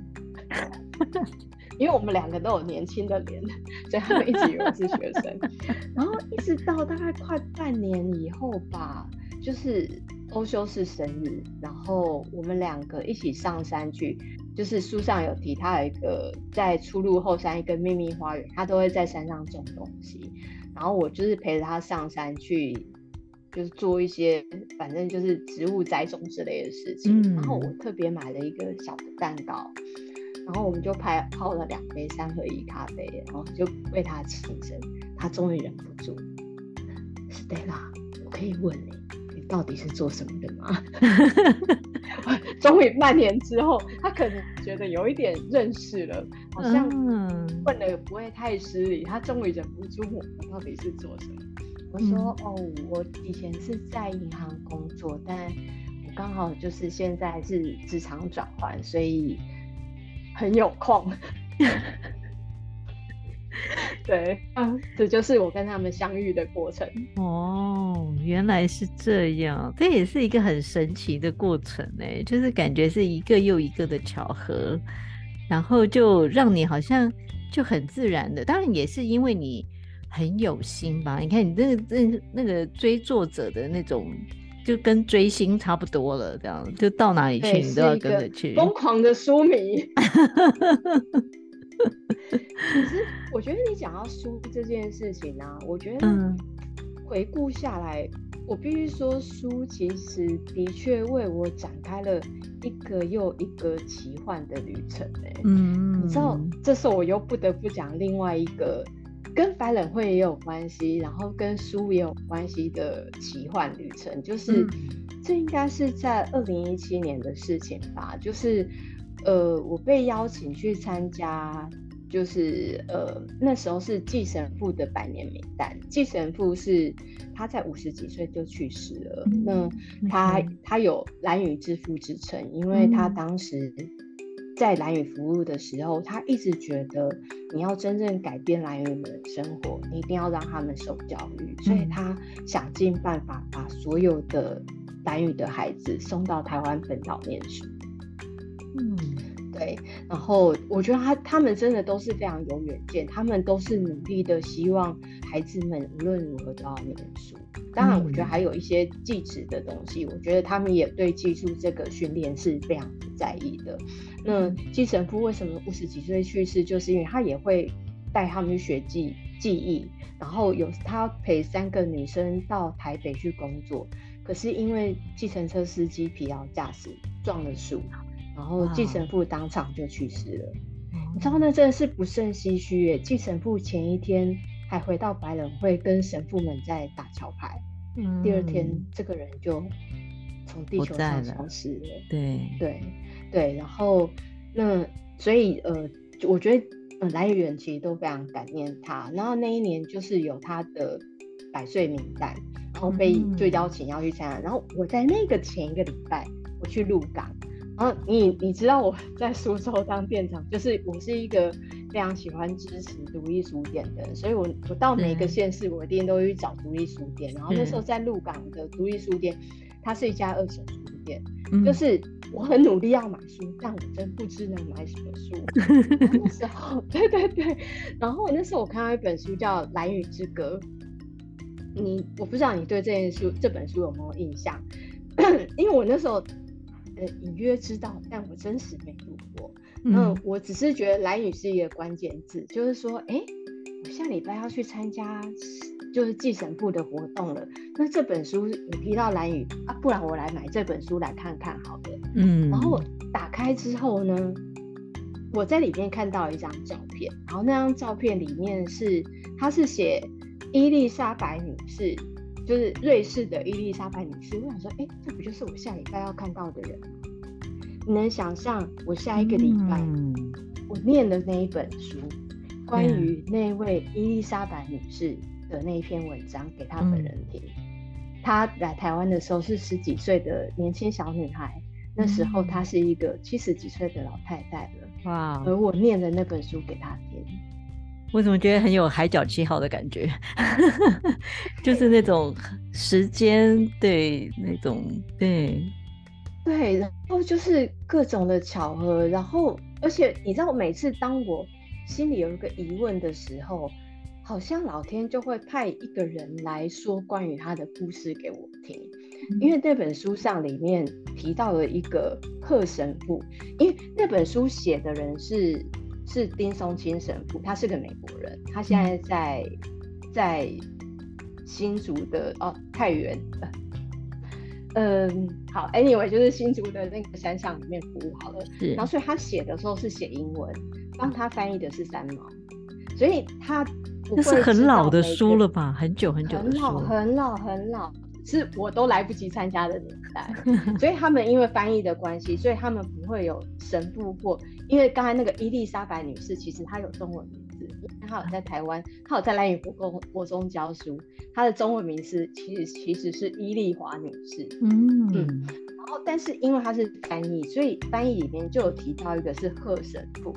[SPEAKER 2] 因为我们两个都有年轻的脸，所以他们一直以为我是学生。然后一直到大概快半年以后吧，就是欧修是生日，然后我们两个一起上山去。就是书上有提，他有一个在出入后山一个秘密花园，他都会在山上种东西。然后我就是陪着他上山去，就是做一些反正就是植物栽种之类的事情。嗯、然后我特别买了一个小的蛋糕，然后我们就拍泡了两杯三合一咖啡，然后就为他庆生。他终于忍不住，Stella，我可以问，你到底是做什么的吗？终于半年之后，他可能觉得有一点认识了，好像问的不会太失礼。他终于忍不住问我到底是做什么。我说：“嗯、哦，我以前是在银行工作，但我刚好就是现在是职场转换，所以很有空。”对，啊，这就是我跟他们相遇的过程。
[SPEAKER 1] 哦，原来是这样，这也是一个很神奇的过程哎。就是感觉是一个又一个的巧合，然后就让你好像就很自然的。当然也是因为你很有心吧？你看你那个那那个追作者的那种，就跟追星差不多了，这样就到哪里去你都要跟着去，
[SPEAKER 2] 疯狂的书迷。可是我觉得你讲到书这件事情呢、啊，我觉得回顾下来，嗯、我必须说，书其实的确为我展开了一个又一个奇幻的旅程、欸。嗯，你知道，这时候我又不得不讲另外一个跟百冷会也有关系，然后跟书也有关系的奇幻旅程，就是、嗯、这应该是在二零一七年的事情吧，就是。呃，我被邀请去参加，就是呃那时候是季神父的百年冥诞。季神父是他在五十几岁就去世了，嗯、那他、嗯、他有蓝雨之父之称，因为他当时在兰屿服务的时候，他一直觉得你要真正改变兰屿人的生活，你一定要让他们受教育，所以他想尽办法把所有的兰屿的孩子送到台湾本岛念书。嗯，对，然后我觉得他他们真的都是非常有远见，他们都是努力的，希望孩子们无论如何都要念书。当然，我觉得还有一些技职的东西，我觉得他们也对技术这个训练是非常在意的。那季神父为什么五十几岁去世，就是因为他也会带他们去学技技艺，然后有他陪三个女生到台北去工作，可是因为计程车司机疲劳驾驶撞了树。然后继承父当场就去世了，哇你知道那真的是不胜唏嘘耶。继神父前一天还回到白冷会跟神父们在打桥牌，嗯、第二天这个人就从地球上消失了。了
[SPEAKER 1] 对
[SPEAKER 2] 对对，然后那所以呃，我觉得呃兰屿人其实都非常感念他。然后那一年就是有他的百岁名单，然后被就邀请要去参加。嗯、然后我在那个前一个礼拜，我去鹿港。然后你你知道我在苏州当店长，就是我是一个非常喜欢支持独立书店的，所以我我到每一个县市，我一定都会去找独立书店。然后那时候在鹿港的独立书店，它是一家二手书店，就是我很努力要买书，但我真不知能买什么书。那时候，对对对，然后那时候我看到一本书叫《蓝雨之歌》，你我不知道你对这件书这本书有没有印象？因为我那时候。隐约知道，但我真实没读过。嗯，我只是觉得蓝雨是一个关键字，就是说，哎、欸，我下礼拜要去参加，就是季神部的活动了。那这本书你提到蓝雨啊，不然我来买这本书来看看好了。嗯，然后我打开之后呢，我在里面看到一张照片，然后那张照片里面是，他是写伊丽莎白女士。就是瑞士的伊丽莎白女士。我想说，哎，这不就是我下礼拜要看到的人吗？你能想象我下一个礼拜、嗯、我念的那一本书，关于那位伊丽莎白女士的那一篇文章给她本人听？嗯、她来台湾的时候是十几岁的年轻小女孩，那时候她是一个七十几岁的老太太了。哇！而我念的那本书给她听。
[SPEAKER 1] 我怎么觉得很有海角七号的感觉？就是那种时间，对，那种对，
[SPEAKER 2] 对，然后就是各种的巧合，然后而且你知道，每次当我心里有一个疑问的时候，好像老天就会派一个人来说关于他的故事给我听，因为那本书上里面提到了一个贺神父，因为那本书写的人是。是丁松青神父，他是个美国人，他现在在、嗯、在新竹的哦太原，嗯，好，anyway 就是新竹的那个山上里面服务好了，是，然后所以他写的时候是写英文，帮他翻译的是三毛，所以他
[SPEAKER 1] 那是很老的书了吧，很久很久的书，
[SPEAKER 2] 很老很老很老，是我都来不及参加的年代，所以他们因为翻译的关系，所以他们不会有神父或。因为刚才那个伊丽莎白女士，其实她有中文名字，她有在台湾，她有在兰屿国中国中教书，她的中文名字其实其实是伊丽华女士。嗯嗯，然后但是因为她是翻译，所以翻译里面就有提到一个是贺神父，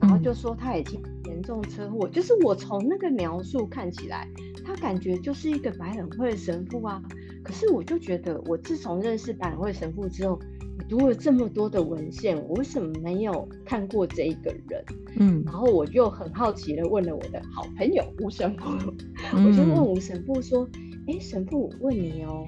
[SPEAKER 2] 然后就说他已经严重车祸，就是我从那个描述看起来，他感觉就是一个百冷会的神父啊，可是我就觉得我自从认识百冷会神父之后。读了这么多的文献，我为什么没有看过这一个人？嗯，然后我就很好奇的问了我的好朋友吴神父，嗯、我就问吴神父说：“哎，神父，我问你哦，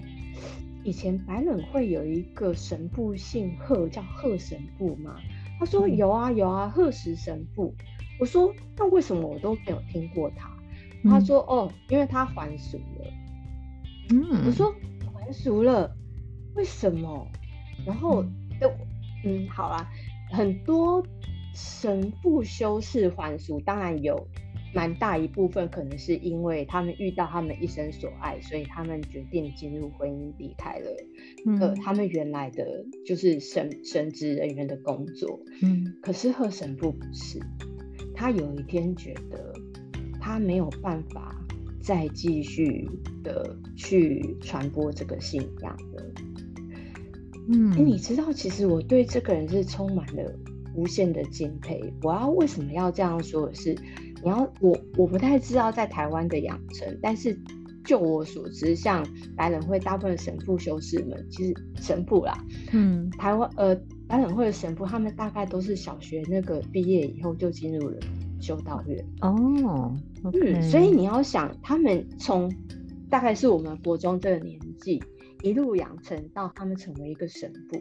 [SPEAKER 2] 以前白冷会有一个神父姓贺，叫贺神父吗？”他说：“有啊，有啊，贺石神父。”我说：“那为什么我都没有听过他？”他说：“哦，因为他还俗了。”嗯，我说：“还俗了，为什么？”然后，都嗯，好啦，很多神父修士还俗，当然有蛮大一部分可能是因为他们遇到他们一生所爱，所以他们决定进入婚姻，离开了、嗯、呃他们原来的就是神神职人员的工作。嗯，可是贺神父不是，他有一天觉得他没有办法再继续的去传播这个信仰的。嗯，你知道，其实我对这个人是充满了无限的敬佩。我要为什么要这样说的是，你要我我不太知道在台湾的养成，但是就我所知，像白人会大部分神父修士们，其实神父啦，嗯，台湾呃百冷会的神父，他们大概都是小学那个毕业以后就进入了修道院哦，okay. 嗯，所以你要想，他们从大概是我们国中这个年纪。一路养成到他们成为一个神父，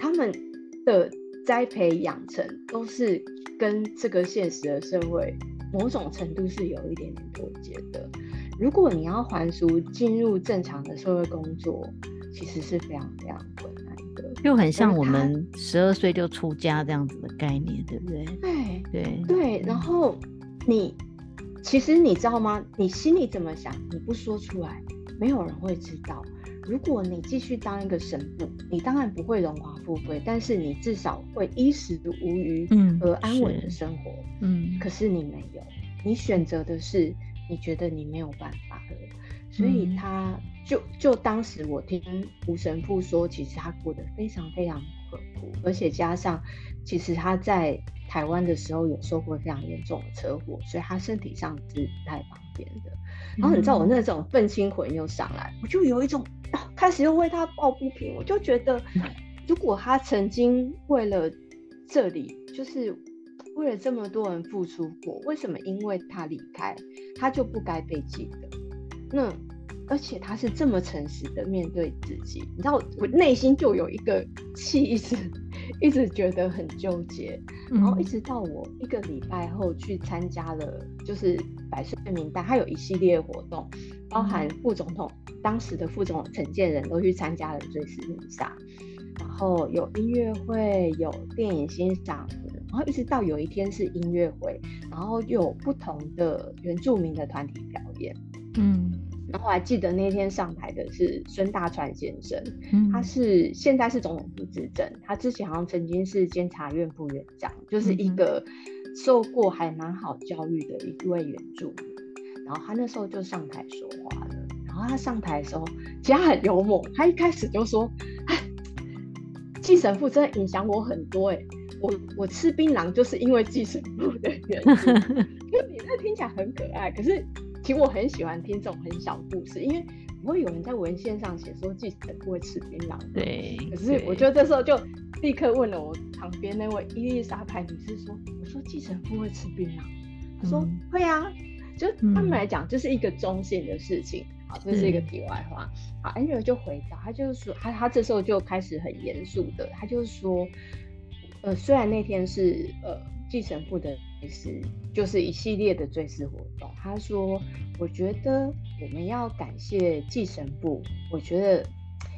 [SPEAKER 2] 他们的栽培养成都是跟这个现实的社会某种程度是有一点点脱节的。如果你要还俗进入正常的社会工作，其实是非常非常困难的，
[SPEAKER 1] 就很像我们十二岁就出家这样子的概念，对不对？
[SPEAKER 2] 对对对。然后你其实你知道吗？你心里怎么想，你不说出来，没有人会知道。如果你继续当一个神父，你当然不会荣华富贵，但是你至少会衣食无余，嗯，而安稳的生活，嗯。可是你没有，你选择的是你觉得你没有办法的，所以他就就当时我听吴神父说，其实他过得非常非常苦，而且加上其实他在台湾的时候有受过非常严重的车祸，所以他身体上是不太方便的。然后你知道我那种愤青魂又上来，我就有一种。开始又为他抱不平，我就觉得，如果他曾经为了这里，就是为了这么多人付出过，为什么因为他离开，他就不该被记得？那而且他是这么诚实的面对自己，你知道，我内心就有一个气，一直一直觉得很纠结。然后一直到我一个礼拜后去参加了，就是百岁名单，他有一系列活动，包含副总统。当时的副总统陈建仁都去参加了追思弥撒，然后有音乐会，有电影欣赏，然后一直到有一天是音乐会，然后又有不同的原住民的团体表演。嗯，然后我还记得那天上台的是孙大川先生，嗯、他是现在是总统府执政，他之前好像曾经是监察院副院长，就是一个受过还蛮好教育的一位原住民。然后他那时候就上台说话了，然后他上台的时候其实他很幽默，他一开始就说：“哎，季神父真的影响我很多，哎，我我吃槟榔就是因为季神父的原因。”因为你那听起来很可爱，可是。其实我很喜欢听这种很小故事，因为不会有人在文献上写说继承不会吃槟榔。
[SPEAKER 1] 对。
[SPEAKER 2] 可是我觉得这时候就立刻问了我旁边那位伊丽莎白女士说：“我说继承不会吃槟榔？”她说：“嗯、会啊。”就他们来讲，这是一个中性的事情。嗯、好，这是一个题外话。好，Angela 就回答，他就是说，他他这时候就开始很严肃的，他就是说，呃，虽然那天是呃。继承父的意思就是一系列的追思活动。他说：“我觉得我们要感谢计神部，我觉得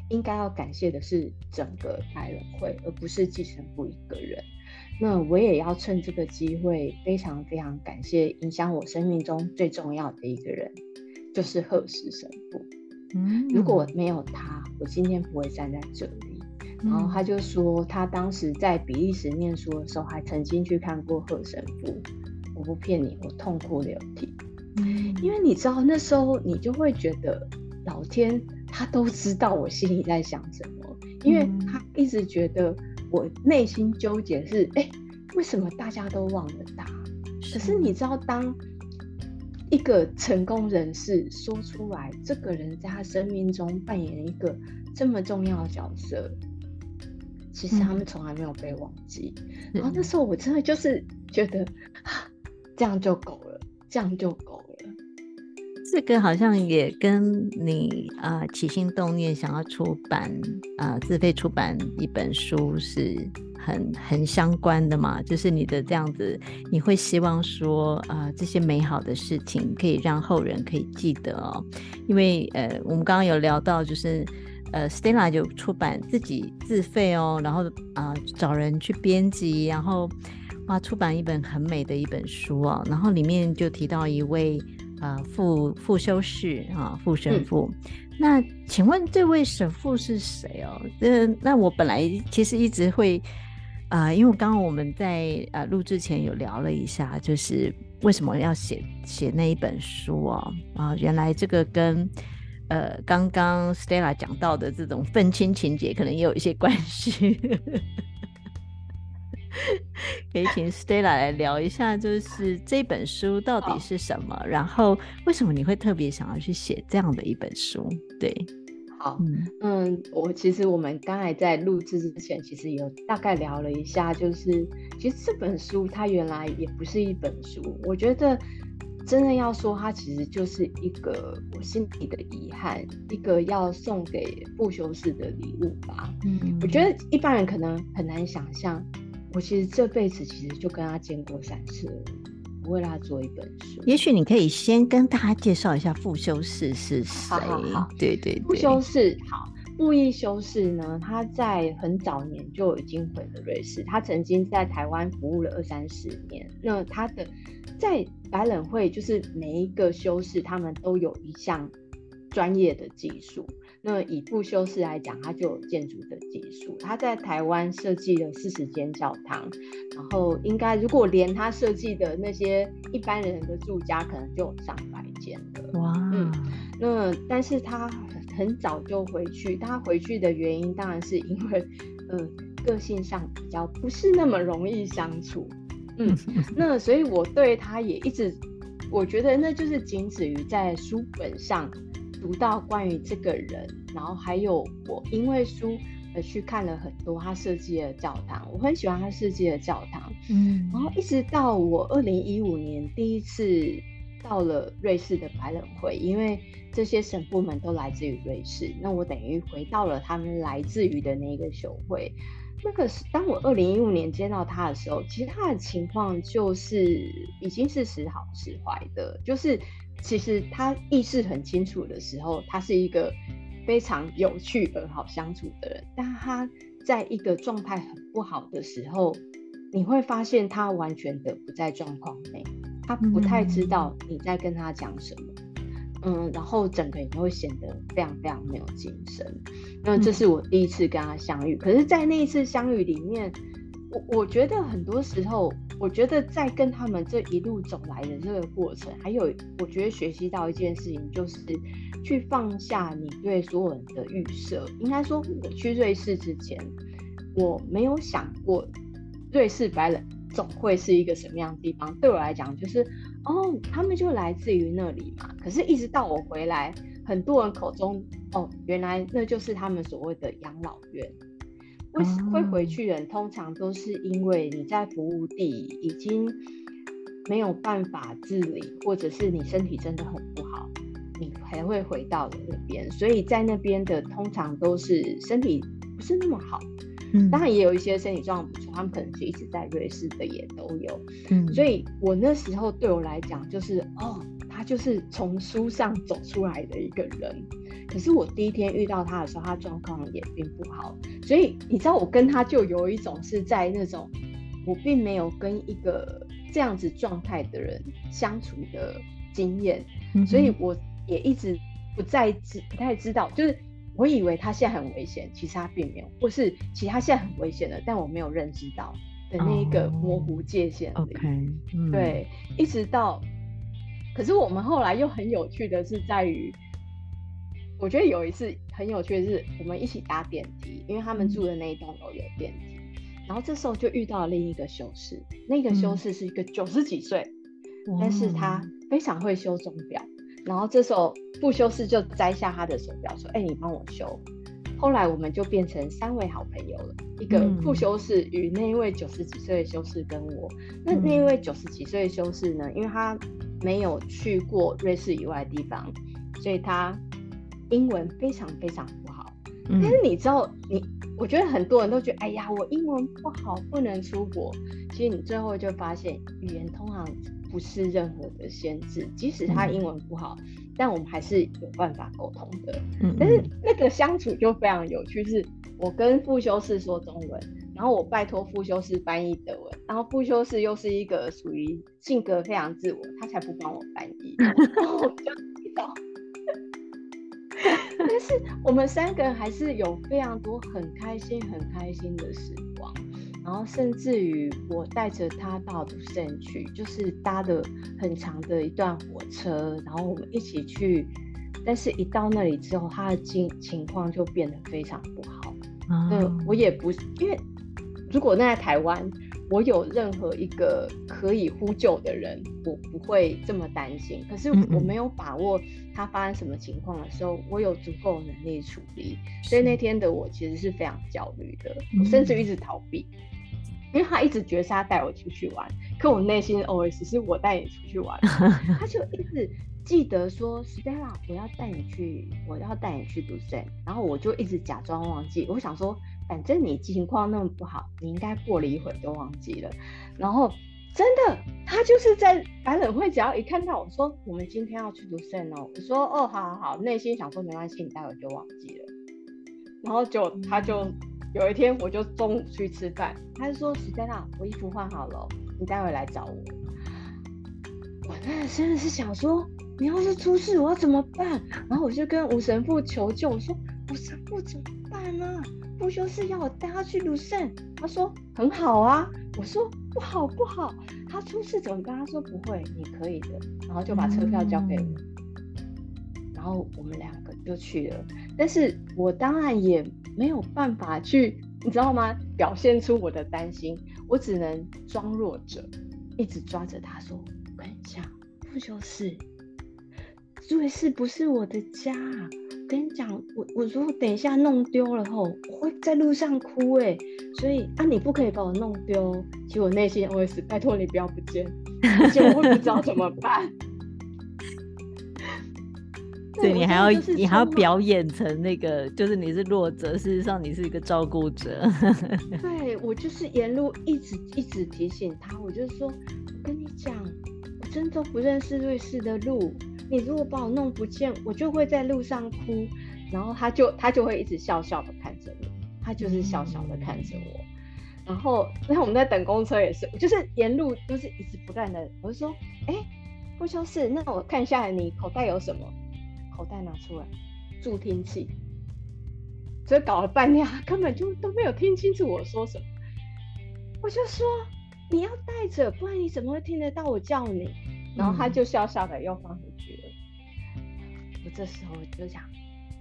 [SPEAKER 2] 应该要感谢的是整个百人会，而不是计神部一个人。那我也要趁这个机会，非常非常感谢影响我生命中最重要的一个人，就是贺氏神父。嗯，如果没有他，我今天不会站在这里。”然后他就说，他当时在比利时念书的时候，还曾经去看过贺神父。我不骗你，我痛哭流涕。嗯，因为你知道那时候你就会觉得，老天他都知道我心里在想什么，因为他一直觉得我内心纠结是，哎，为什么大家都忘了他？可是你知道，当一个成功人士说出来，这个人在他生命中扮演一个这么重要的角色。其实他们从来没有被忘记，嗯、然后那时候我真的就是觉得，这样就够了，这样就够了。
[SPEAKER 1] 这个好像也跟你啊、呃、起心动念想要出版啊、呃、自费出版一本书是很很相关的嘛，就是你的这样子，你会希望说啊、呃、这些美好的事情可以让后人可以记得哦，因为呃我们刚刚有聊到就是。呃，Stella 就出版自己自费哦，然后啊、呃、找人去编辑，然后哇出版一本很美的一本书哦，然后里面就提到一位啊、呃、副副修士啊副神父，嗯、那请问这位神父是谁哦？呃，那我本来其实一直会啊、呃，因为刚刚我们在呃录制前有聊了一下，就是为什么要写写那一本书哦啊、呃，原来这个跟。呃，刚刚 Stella 讲到的这种愤青情节，可能也有一些关系，可以请 Stella 来聊一下，就是这本书到底是什么，然后为什么你会特别想要去写这样的一本书？对，
[SPEAKER 2] 好，嗯，嗯，我其实我们刚才在录制之前，其实有大概聊了一下，就是其实这本书它原来也不是一本书，我觉得。真的要说，它其实就是一个我心里的遗憾，一个要送给不修士的礼物吧。嗯，我觉得一般人可能很难想象，我其实这辈子其实就跟他见过三次了，我为他做一本书。
[SPEAKER 1] 也许你可以先跟大家介绍一下傅修士是谁？
[SPEAKER 2] 好好好，
[SPEAKER 1] 对对对，
[SPEAKER 2] 副修士好。布义修士呢，他在很早年就已经回了瑞士，他曾经在台湾服务了二三十年。那他的在百冷会，就是每一个修士，他们都有一项专业的技术。那以布修士来讲，他就有建筑的技术。他在台湾设计了四十间教堂，然后应该如果连他设计的那些一般人的住家，可能就有上百间了。哇，嗯，那但是他。很早就回去，他回去的原因当然是因为，嗯，个性上比较不是那么容易相处，嗯，那所以我对他也一直，我觉得那就是仅止于在书本上读到关于这个人，然后还有我因为书而去看了很多他设计的教堂，我很喜欢他设计的教堂，嗯，然后一直到我二零一五年第一次。到了瑞士的百冷会，因为这些神父们都来自于瑞士，那我等于回到了他们来自于的那个修会。那个是当我二零一五年见到他的时候，其实他的情况就是已经是时好时坏的，就是其实他意识很清楚的时候，他是一个非常有趣而好相处的人，但他在一个状态很不好的时候，你会发现他完全的不在状况内。他不太知道你在跟他讲什么，嗯，然后整个人都会显得非常非常没有精神。那这是我第一次跟他相遇，嗯、可是，在那一次相遇里面，我我觉得很多时候，我觉得在跟他们这一路走来的这个过程，还有我觉得学习到一件事情，就是去放下你对所有人的预设。应该说，我去瑞士之前，我没有想过瑞士白人总会是一个什么样的地方。对我来讲，就是。哦，他们就来自于那里嘛。可是，一直到我回来，很多人口中，哦，原来那就是他们所谓的养老院。为什么会回去人，通常都是因为你在服务地已经没有办法自理，或者是你身体真的很不好，你才会回到那边。所以在那边的通常都是身体不是那么好。嗯，当然也有一些身体状况不错，他们可能是一直在瑞士的也都有。嗯，所以我那时候对我来讲就是，哦，他就是从书上走出来的一个人。可是我第一天遇到他的时候，他状况也并不好。所以你知道，我跟他就有一种是在那种我并没有跟一个这样子状态的人相处的经验，嗯，所以我也一直不在知不太知道，就是。我以为他现在很危险，其实他并没有，或是其实他现在很危险的，但我没有认知到的那一个模糊界限。
[SPEAKER 1] Oh, OK，
[SPEAKER 2] 对，一直到，可是我们后来又很有趣的是在于，我觉得有一次很有趣的是，我们一起搭电梯，因为他们住的那一栋楼有电梯，然后这时候就遇到了另一个修士，那个修士是一个九十几岁，嗯，但是他非常会修钟表。然后这时候不修士就摘下他的手表说：“哎、欸，你帮我修。”后来我们就变成三位好朋友了，一个副修士与那一位九十几岁的修士跟我。那那一位九十几岁的修士呢？因为他没有去过瑞士以外的地方，所以他英文非常非常不好。但是你知道，你我觉得很多人都觉得，哎呀，我英文不好，不能出国。其实你最后就发现，语言通常。不是任何的限制，即使他英文不好，嗯、但我们还是有办法沟通的。嗯，但是那个相处就非常有趣，是我跟副修士说中文，然后我拜托副修士翻译德文，然后副修士又是一个属于性格非常自我，他才不帮我翻译，然后我就知道。但是我们三个人还是有非常多很开心、很开心的时光。然后甚至于我带着他到杜森去，就是搭的很长的一段火车，然后我们一起去。但是，一到那里之后，他的情情况就变得非常不好。嗯、哦，我也不因为，如果那在台湾，我有任何一个可以呼救的人，我不会这么担心。可是我没有把握他发生什么情况的时候，我有足够能力处理。所以那天的我其实是非常焦虑的，我甚至一直逃避。因为他一直觉得是他带我出去玩，可我内心 OS 是我带你出去玩，他就一直记得说 Stella，我要带你去，我要带你去杜森，然后我就一直假装忘记，我想说反正你情况那么不好，你应该过了一会儿就忘记了，然后真的他就是在百老汇，只要一看到我说我们今天要去读圣哦，我说哦好好好，内心想说没关系，你待会就忘记了，然后就他就。有一天，我就中午去吃饭，他就说：“史黛娜，我衣服换好了，你待会来找我。”我那真的是想说，你要是出事，我要怎么办？然后我就跟吴神父求救，我说：“吴神父怎么办呢、啊？不修是要我带他去卢森？”他说：“很好啊。”我说：“不好，不好，他出事怎么办？”他说：“不会，你可以的。”然后就把车票交给我，嗯、然后我们两个就去了。但是我当然也。没有办法去，你知道吗？表现出我的担心，我只能装弱者，一直抓着他说：“我跟你讲，不就是瑞士不是我的家。我跟你讲，我我如果等一下弄丢了后，我会在路上哭哎，所以啊，你不可以把我弄丢。其实我内心 OS：拜托你不要不见，而且我不知道怎么办。”
[SPEAKER 1] 对，你还要你还要表演成那个，就是你是弱者，事实上你是一个照顾者。
[SPEAKER 2] 对，我就是沿路一直一直提醒他，我就说，我跟你讲，我真的不认识瑞士的路，你如果把我弄不见，我就会在路上哭。然后他就他就会一直笑笑的看着我，他就是笑笑的看着我。嗯、然后那我们在等公车也是，就是沿路都是一直不断的，我就说，哎，不修饰，那我看一下你口袋有什么。口袋拿出来，助听器。所以搞了半天，他根本就都没有听清楚我说什么。我就说你要带着，不然你怎么会听得到我叫你？然后他就笑笑的又放回去了。我这时候就讲，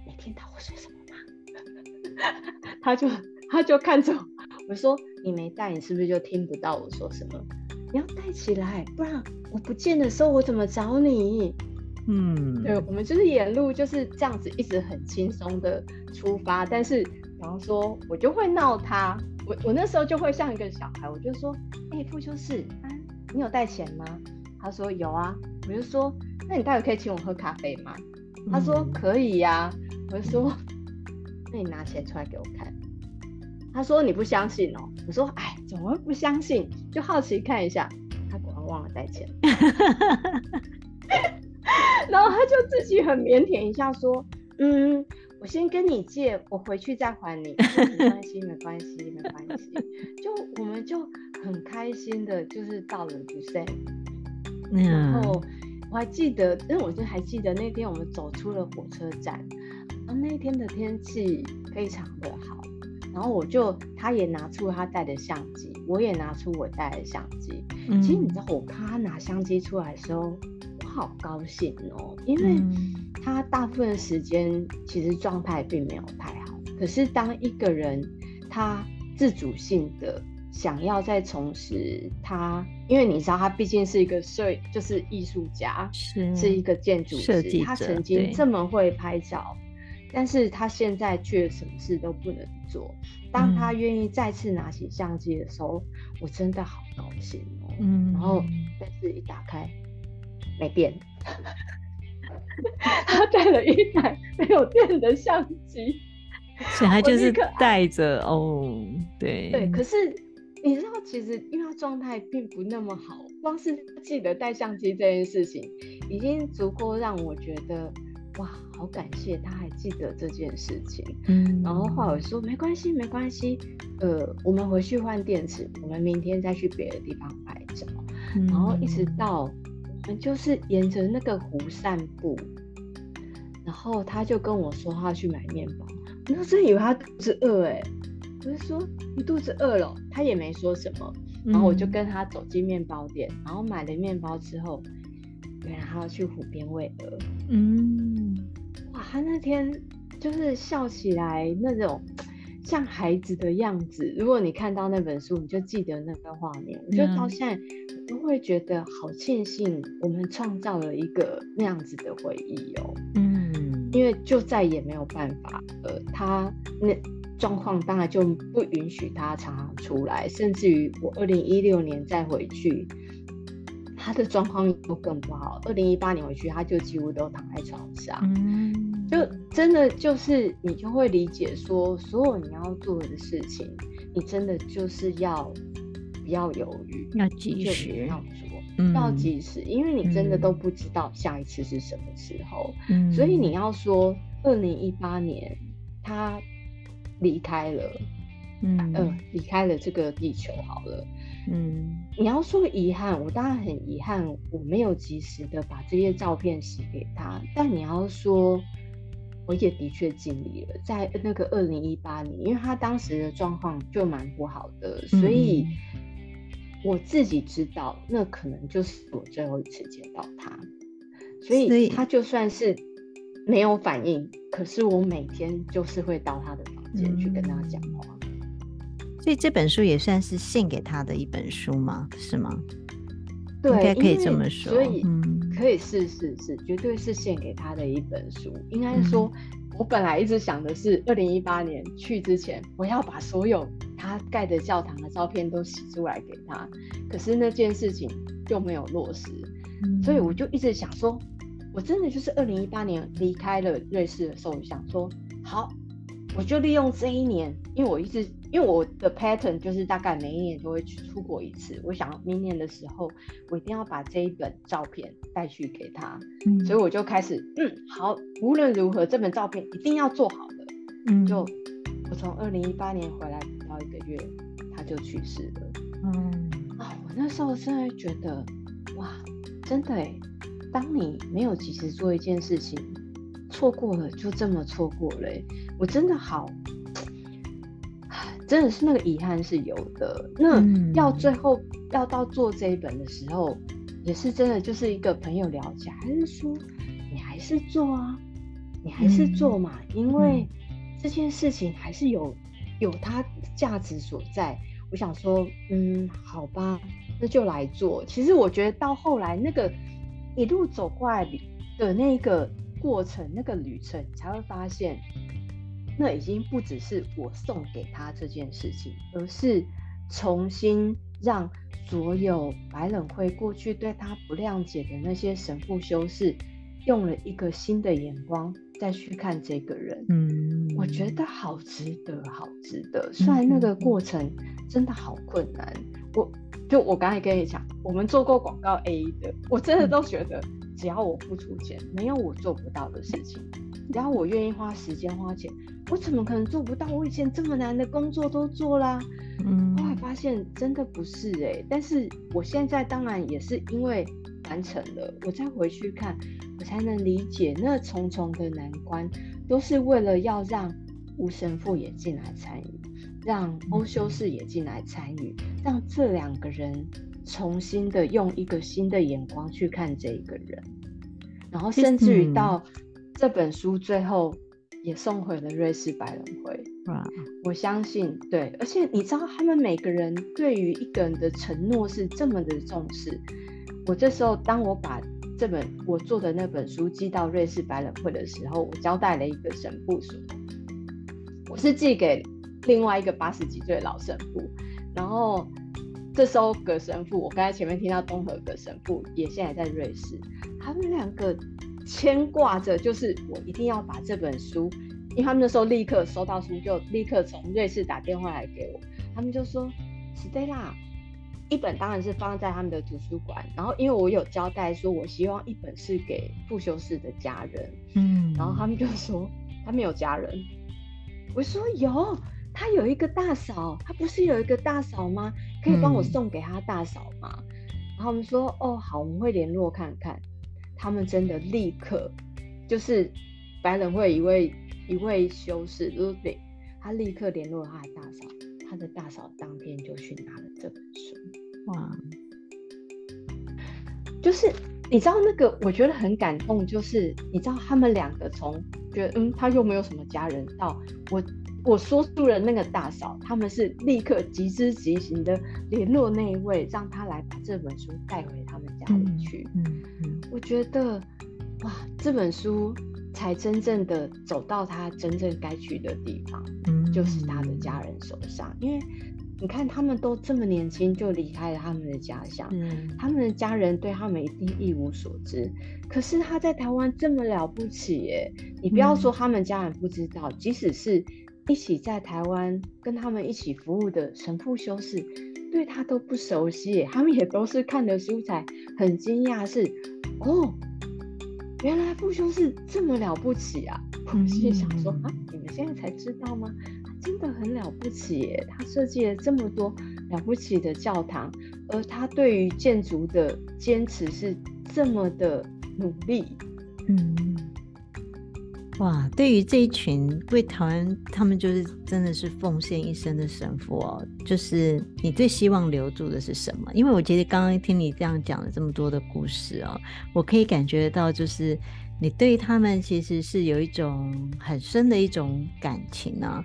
[SPEAKER 2] 没听到我说什么吗？他就他就看着我，我说你没带，你是不是就听不到我说什么？你要带起来，不然我不见的时候我怎么找你？嗯，对，我们就是沿路就是这样子，一直很轻松的出发。但是，比方说，我就会闹他，我我那时候就会像一个小孩，我就说，哎、欸，傅秋实，啊，你有带钱吗？他说有啊，我就说，那你待会可以请我喝咖啡吗？他说可以呀、啊，我就说，那你拿钱出来给我看。他说你不相信哦，我说，哎，怎么会不相信？就好奇看一下，他果然忘了带钱。然后他就自己很腼腆一下说：“嗯，我先跟你借，我回去再还你。没关系，没关系，没关系。”就我们就很开心的，就是到了 Busan。然后我还记得，因为我就还记得那天我们走出了火车站，然后那天的天气非常的好。然后我就，他也拿出他带的相机，我也拿出我带的相机。嗯、其实你知道，我看他拿相机出来的时候。我好高兴哦，因为他大部分时间其实状态并没有太好。可是当一个人他自主性的想要再重拾他，因为你知道他毕竟是一个摄，就是艺术家，是是一个建筑师，他曾经这么会拍照，但是他现在却什么事都不能做。当他愿意再次拿起相机的时候，我真的好高兴哦。嗯，然后但是一打开。没电，他带了一台没有电的相机，
[SPEAKER 1] 所以他就是带着哦，对
[SPEAKER 2] 对。可是你知道，其实因为他状态并不那么好，光是记得带相机这件事情，已经足够让我觉得哇，好感谢他还记得这件事情。嗯，然后后来我说没关系，没关系，呃，我们回去换电池，我们明天再去别的地方拍照，嗯、然后一直到。我们就是沿着那个湖散步，然后他就跟我说他要去买面包，我那时以为他肚子饿哎，我就说你肚子饿了，他也没说什么，然后我就跟他走进面包店，然后买了面包之后，原来他要去湖边喂鹅，嗯，哇，他那天就是笑起来那种像孩子的样子，如果你看到那本书，你就记得那个画面，我就到现在。都会觉得好庆幸，我们创造了一个那样子的回忆哦。嗯，因为就再也没有办法，呃，他那状况当然就不允许他常常出来，甚至于我二零一六年再回去，他的状况又更不好。二零一八年回去，他就几乎都躺在床上。嗯，就真的就是你就会理解说，所有你要做的事情，你真的就是要。不要犹豫，
[SPEAKER 1] 要及时，
[SPEAKER 2] 要做，嗯、要及时，因为你真的都不知道下一次是什么时候，嗯、所以你要说，二零一八年他离开了，嗯，呃，离开了这个地球，好了，嗯，你要说遗憾，我当然很遗憾，我没有及时的把这些照片洗给他，但你要说。我也的确尽力了，在那个二零一八年，因为他当时的状况就蛮不好的，所以我自己知道，那可能就是我最后一次见到他，所以他就算是没有反应，可是我每天就是会到他的房间去跟他讲话，
[SPEAKER 1] 所以这本书也算是献给他的一本书吗？是吗？
[SPEAKER 2] 对，
[SPEAKER 1] 应该可以这么说，
[SPEAKER 2] 所以可以是是是，绝对是献给他的一本书。应该说，我本来一直想的是，二零一八年去之前，我要把所有他盖的教堂的照片都洗出来给他。可是那件事情就没有落实，所以我就一直想说，我真的就是二零一八年离开了瑞士的时候，我想说，好，我就利用这一年，因为我一直。因为我的 pattern 就是大概每一年都会去出国一次，我想明年的时候我一定要把这一本照片带去给他，嗯，所以我就开始，嗯，好，无论如何这本照片一定要做好的，嗯，就我从二零一八年回来不到一个月，他就去世了，嗯，啊，我那时候真的觉得，哇，真的哎，当你没有及时做一件事情，错过了就这么错过了，我真的好，真的是那个遗憾是有的。那要最后要到做这一本的时候，也是真的就是一个朋友了解，还是说你还是做啊，你还是做嘛，因为这件事情还是有有它价值所在。我想说，嗯，好吧，那就来做。其实我觉得到后来那个一路走过来的那个过程，那个旅程，才会发现，那已经不只是我送给他这件事情，而是重新让所有白冷会过去对他不谅解的那些神父修士，用了一个新的眼光再去看这个人。嗯，我觉得好值得，好值得。虽然那个过程。真的好困难，我就我刚才跟你讲，我们做过广告 A 的，我真的都觉得，只要我付出钱，没有我做不到的事情。只要我愿意花时间花钱，我怎么可能做不到？我以前这么难的工作都做啦。嗯，后来发现真的不是哎、欸，但是我现在当然也是因为完成了，我再回去看，我才能理解那重重的难关，都是为了要让吴神父也进来参与。让欧修士也进来参与，让这两个人重新的用一个新的眼光去看这一个人，然后甚至于到这本书最后也送回了瑞士白人会。我相信，对，而且你知道他们每个人对于一个人的承诺是这么的重视。我这时候当我把这本我做的那本书寄到瑞士白冷会的时候，我交代了一个神父说，我是寄给。另外一个八十几岁的老神父，然后这时候葛神父，我刚才前面听到东和葛神父也现在在瑞士，他们两个牵挂着，就是我一定要把这本书，因为他们那时候立刻收到书，就立刻从瑞士打电话来给我，他们就说，Stella，一本当然是放在他们的图书馆，然后因为我有交代说，我希望一本是给傅修士的家人，嗯，然后他们就说他没有家人，我说有。他有一个大嫂，他不是有一个大嫂吗？可以帮我送给他大嫂吗？嗯、然后我们说，哦，好，我们会联络看看。他们真的立刻就是白冷会一位一位修士 Ludwig，他立刻联络他的大嫂，他的大嫂当天就去拿了这本书。哇，就是你知道那个，我觉得很感动，就是你知道他们两个从觉得嗯，他又没有什么家人，到我。我说出了那个大嫂，他们是立刻急之急行的联络那一位，让他来把这本书带回他们家里去。嗯嗯，嗯，我觉得哇，这本书才真正的走到他真正该去的地方，嗯，就是他的家人手上。因为你看，他们都这么年轻就离开了他们的家乡，嗯，他们的家人对他们一定一无所知。可是他在台湾这么了不起耶，你不要说他们家人不知道，嗯，即使是。一起在台湾跟他们一起服务的神父修士，对他都不熟悉，他们也都是看了书才很惊讶，是哦，原来傅修士这么了不起啊！我心里想说啊，你们现在才知道吗？他真的很了不起耶，他设计了这么多了不起的教堂，而他对于建筑的坚持是这么的努力，嗯。
[SPEAKER 1] 哇，对于这一群为台湾，他们就是真的是奉献一生的神父哦。就是你最希望留住的是什么？因为我觉得刚刚听你这样讲了这么多的故事哦，我可以感觉到，就是你对他们其实是有一种很深的一种感情呢。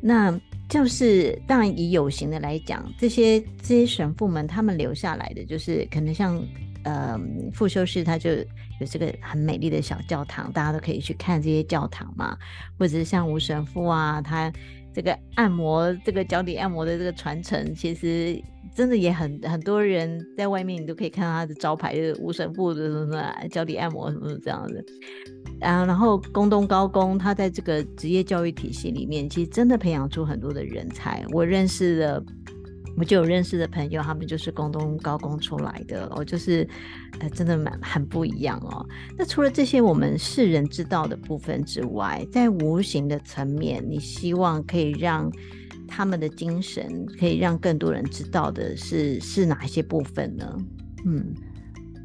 [SPEAKER 1] 那就是当然以有形的来讲，这些这些神父们他们留下来的，就是可能像。呃，傅修士他就有这个很美丽的小教堂，大家都可以去看这些教堂嘛。或者是像吴神父啊，他这个按摩这个脚底按摩的这个传承，其实真的也很很多人在外面你都可以看到他的招牌，就是吴神父的什么脚底按摩什么这样的。啊，然后宫东高工他在这个职业教育体系里面，其实真的培养出很多的人才。我认识的。我就有认识的朋友，他们就是宫东高工出来的，我就是，呃，真的蛮很不一样哦。那除了这些我们世人知道的部分之外，在无形的层面，你希望可以让他们的精神可以让更多人知道的是是哪一些部分呢？嗯，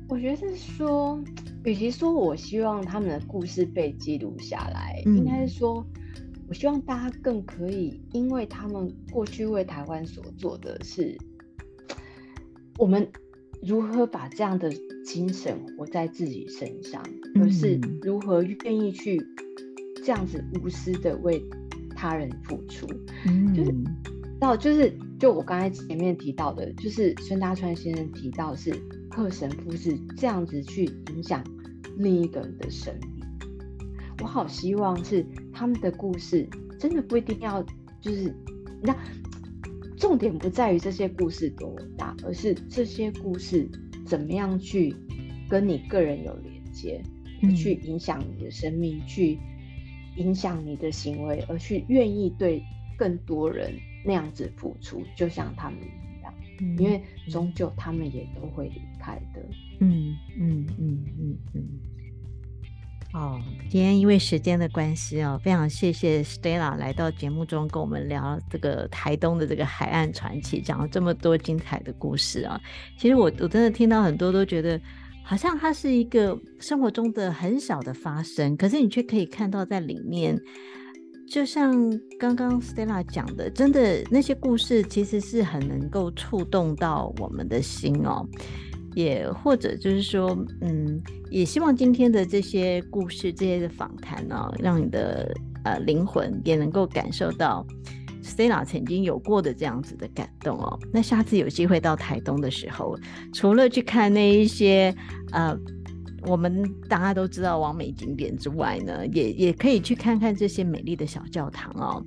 [SPEAKER 2] 我觉得是说，与其说我希望他们的故事被记录下来，
[SPEAKER 1] 嗯、
[SPEAKER 2] 应该是说，我希望大家更可以，因为他们过去为台湾所做的是，我们如何把这样的精神活在自己身上，嗯、而是如何愿意去这样子无私的为他人付出，
[SPEAKER 1] 嗯、
[SPEAKER 2] 就是到就是就我刚才前面提到的，就是孙大川先生提到是贺神父是这样子去影响。另一个人的生命，我好希望是他们的故事，真的不一定要就是，那重点不在于这些故事多大，而是这些故事怎么样去跟你个人有连接，嗯、去影响你的生命，去影响你的行为，而去愿意对更多人那样子付出，就像他们一样，嗯、因为终究他们也都会离开的。
[SPEAKER 1] 嗯嗯嗯嗯嗯。哦，今天因为时间的关系哦，非常谢谢 Stella 来到节目中跟我们聊这个台东的这个海岸传奇，讲了这么多精彩的故事啊。其实我我真的听到很多都觉得，好像它是一个生活中的很小的发生，可是你却可以看到在里面，就像刚刚 Stella 讲的，真的那些故事其实是很能够触动到我们的心哦。也或者就是说，嗯，也希望今天的这些故事、这些的访谈呢，让你的呃灵魂也能够感受到 Stella 曾经有过的这样子的感动哦。那下次有机会到台东的时候，除了去看那一些呃我们大家都知道网美景点之外呢，也也可以去看看这些美丽的小教堂哦。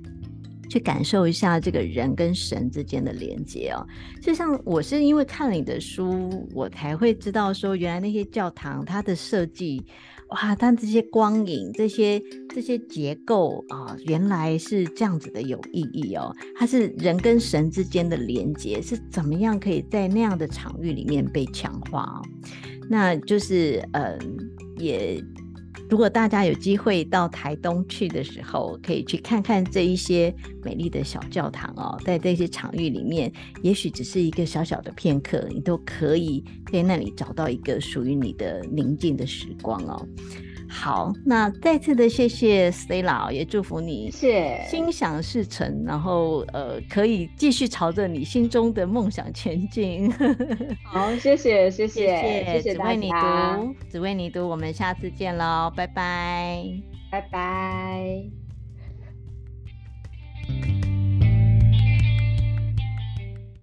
[SPEAKER 1] 去感受一下这个人跟神之间的连接哦。就像我是因为看了你的书，我才会知道说，原来那些教堂它的设计，哇，它这些光影、这些这些结构啊，原来是这样子的有意义哦。它是人跟神之间的连接，是怎么样可以在那样的场域里面被强化哦？那就是嗯，也。如果大家有机会到台东去的时候，可以去看看这一些美丽的小教堂哦，在这些场域里面，也许只是一个小小的片刻，你都可以在那里找到一个属于你的宁静的时光哦。好，那再次的谢谢 Stay 老，也祝福你，是心想事成，然后呃可以继续朝着你心中的梦想前进。
[SPEAKER 2] 好，谢谢谢谢
[SPEAKER 1] 谢谢，只为你读，只为你读，我们下次见喽，拜拜拜拜。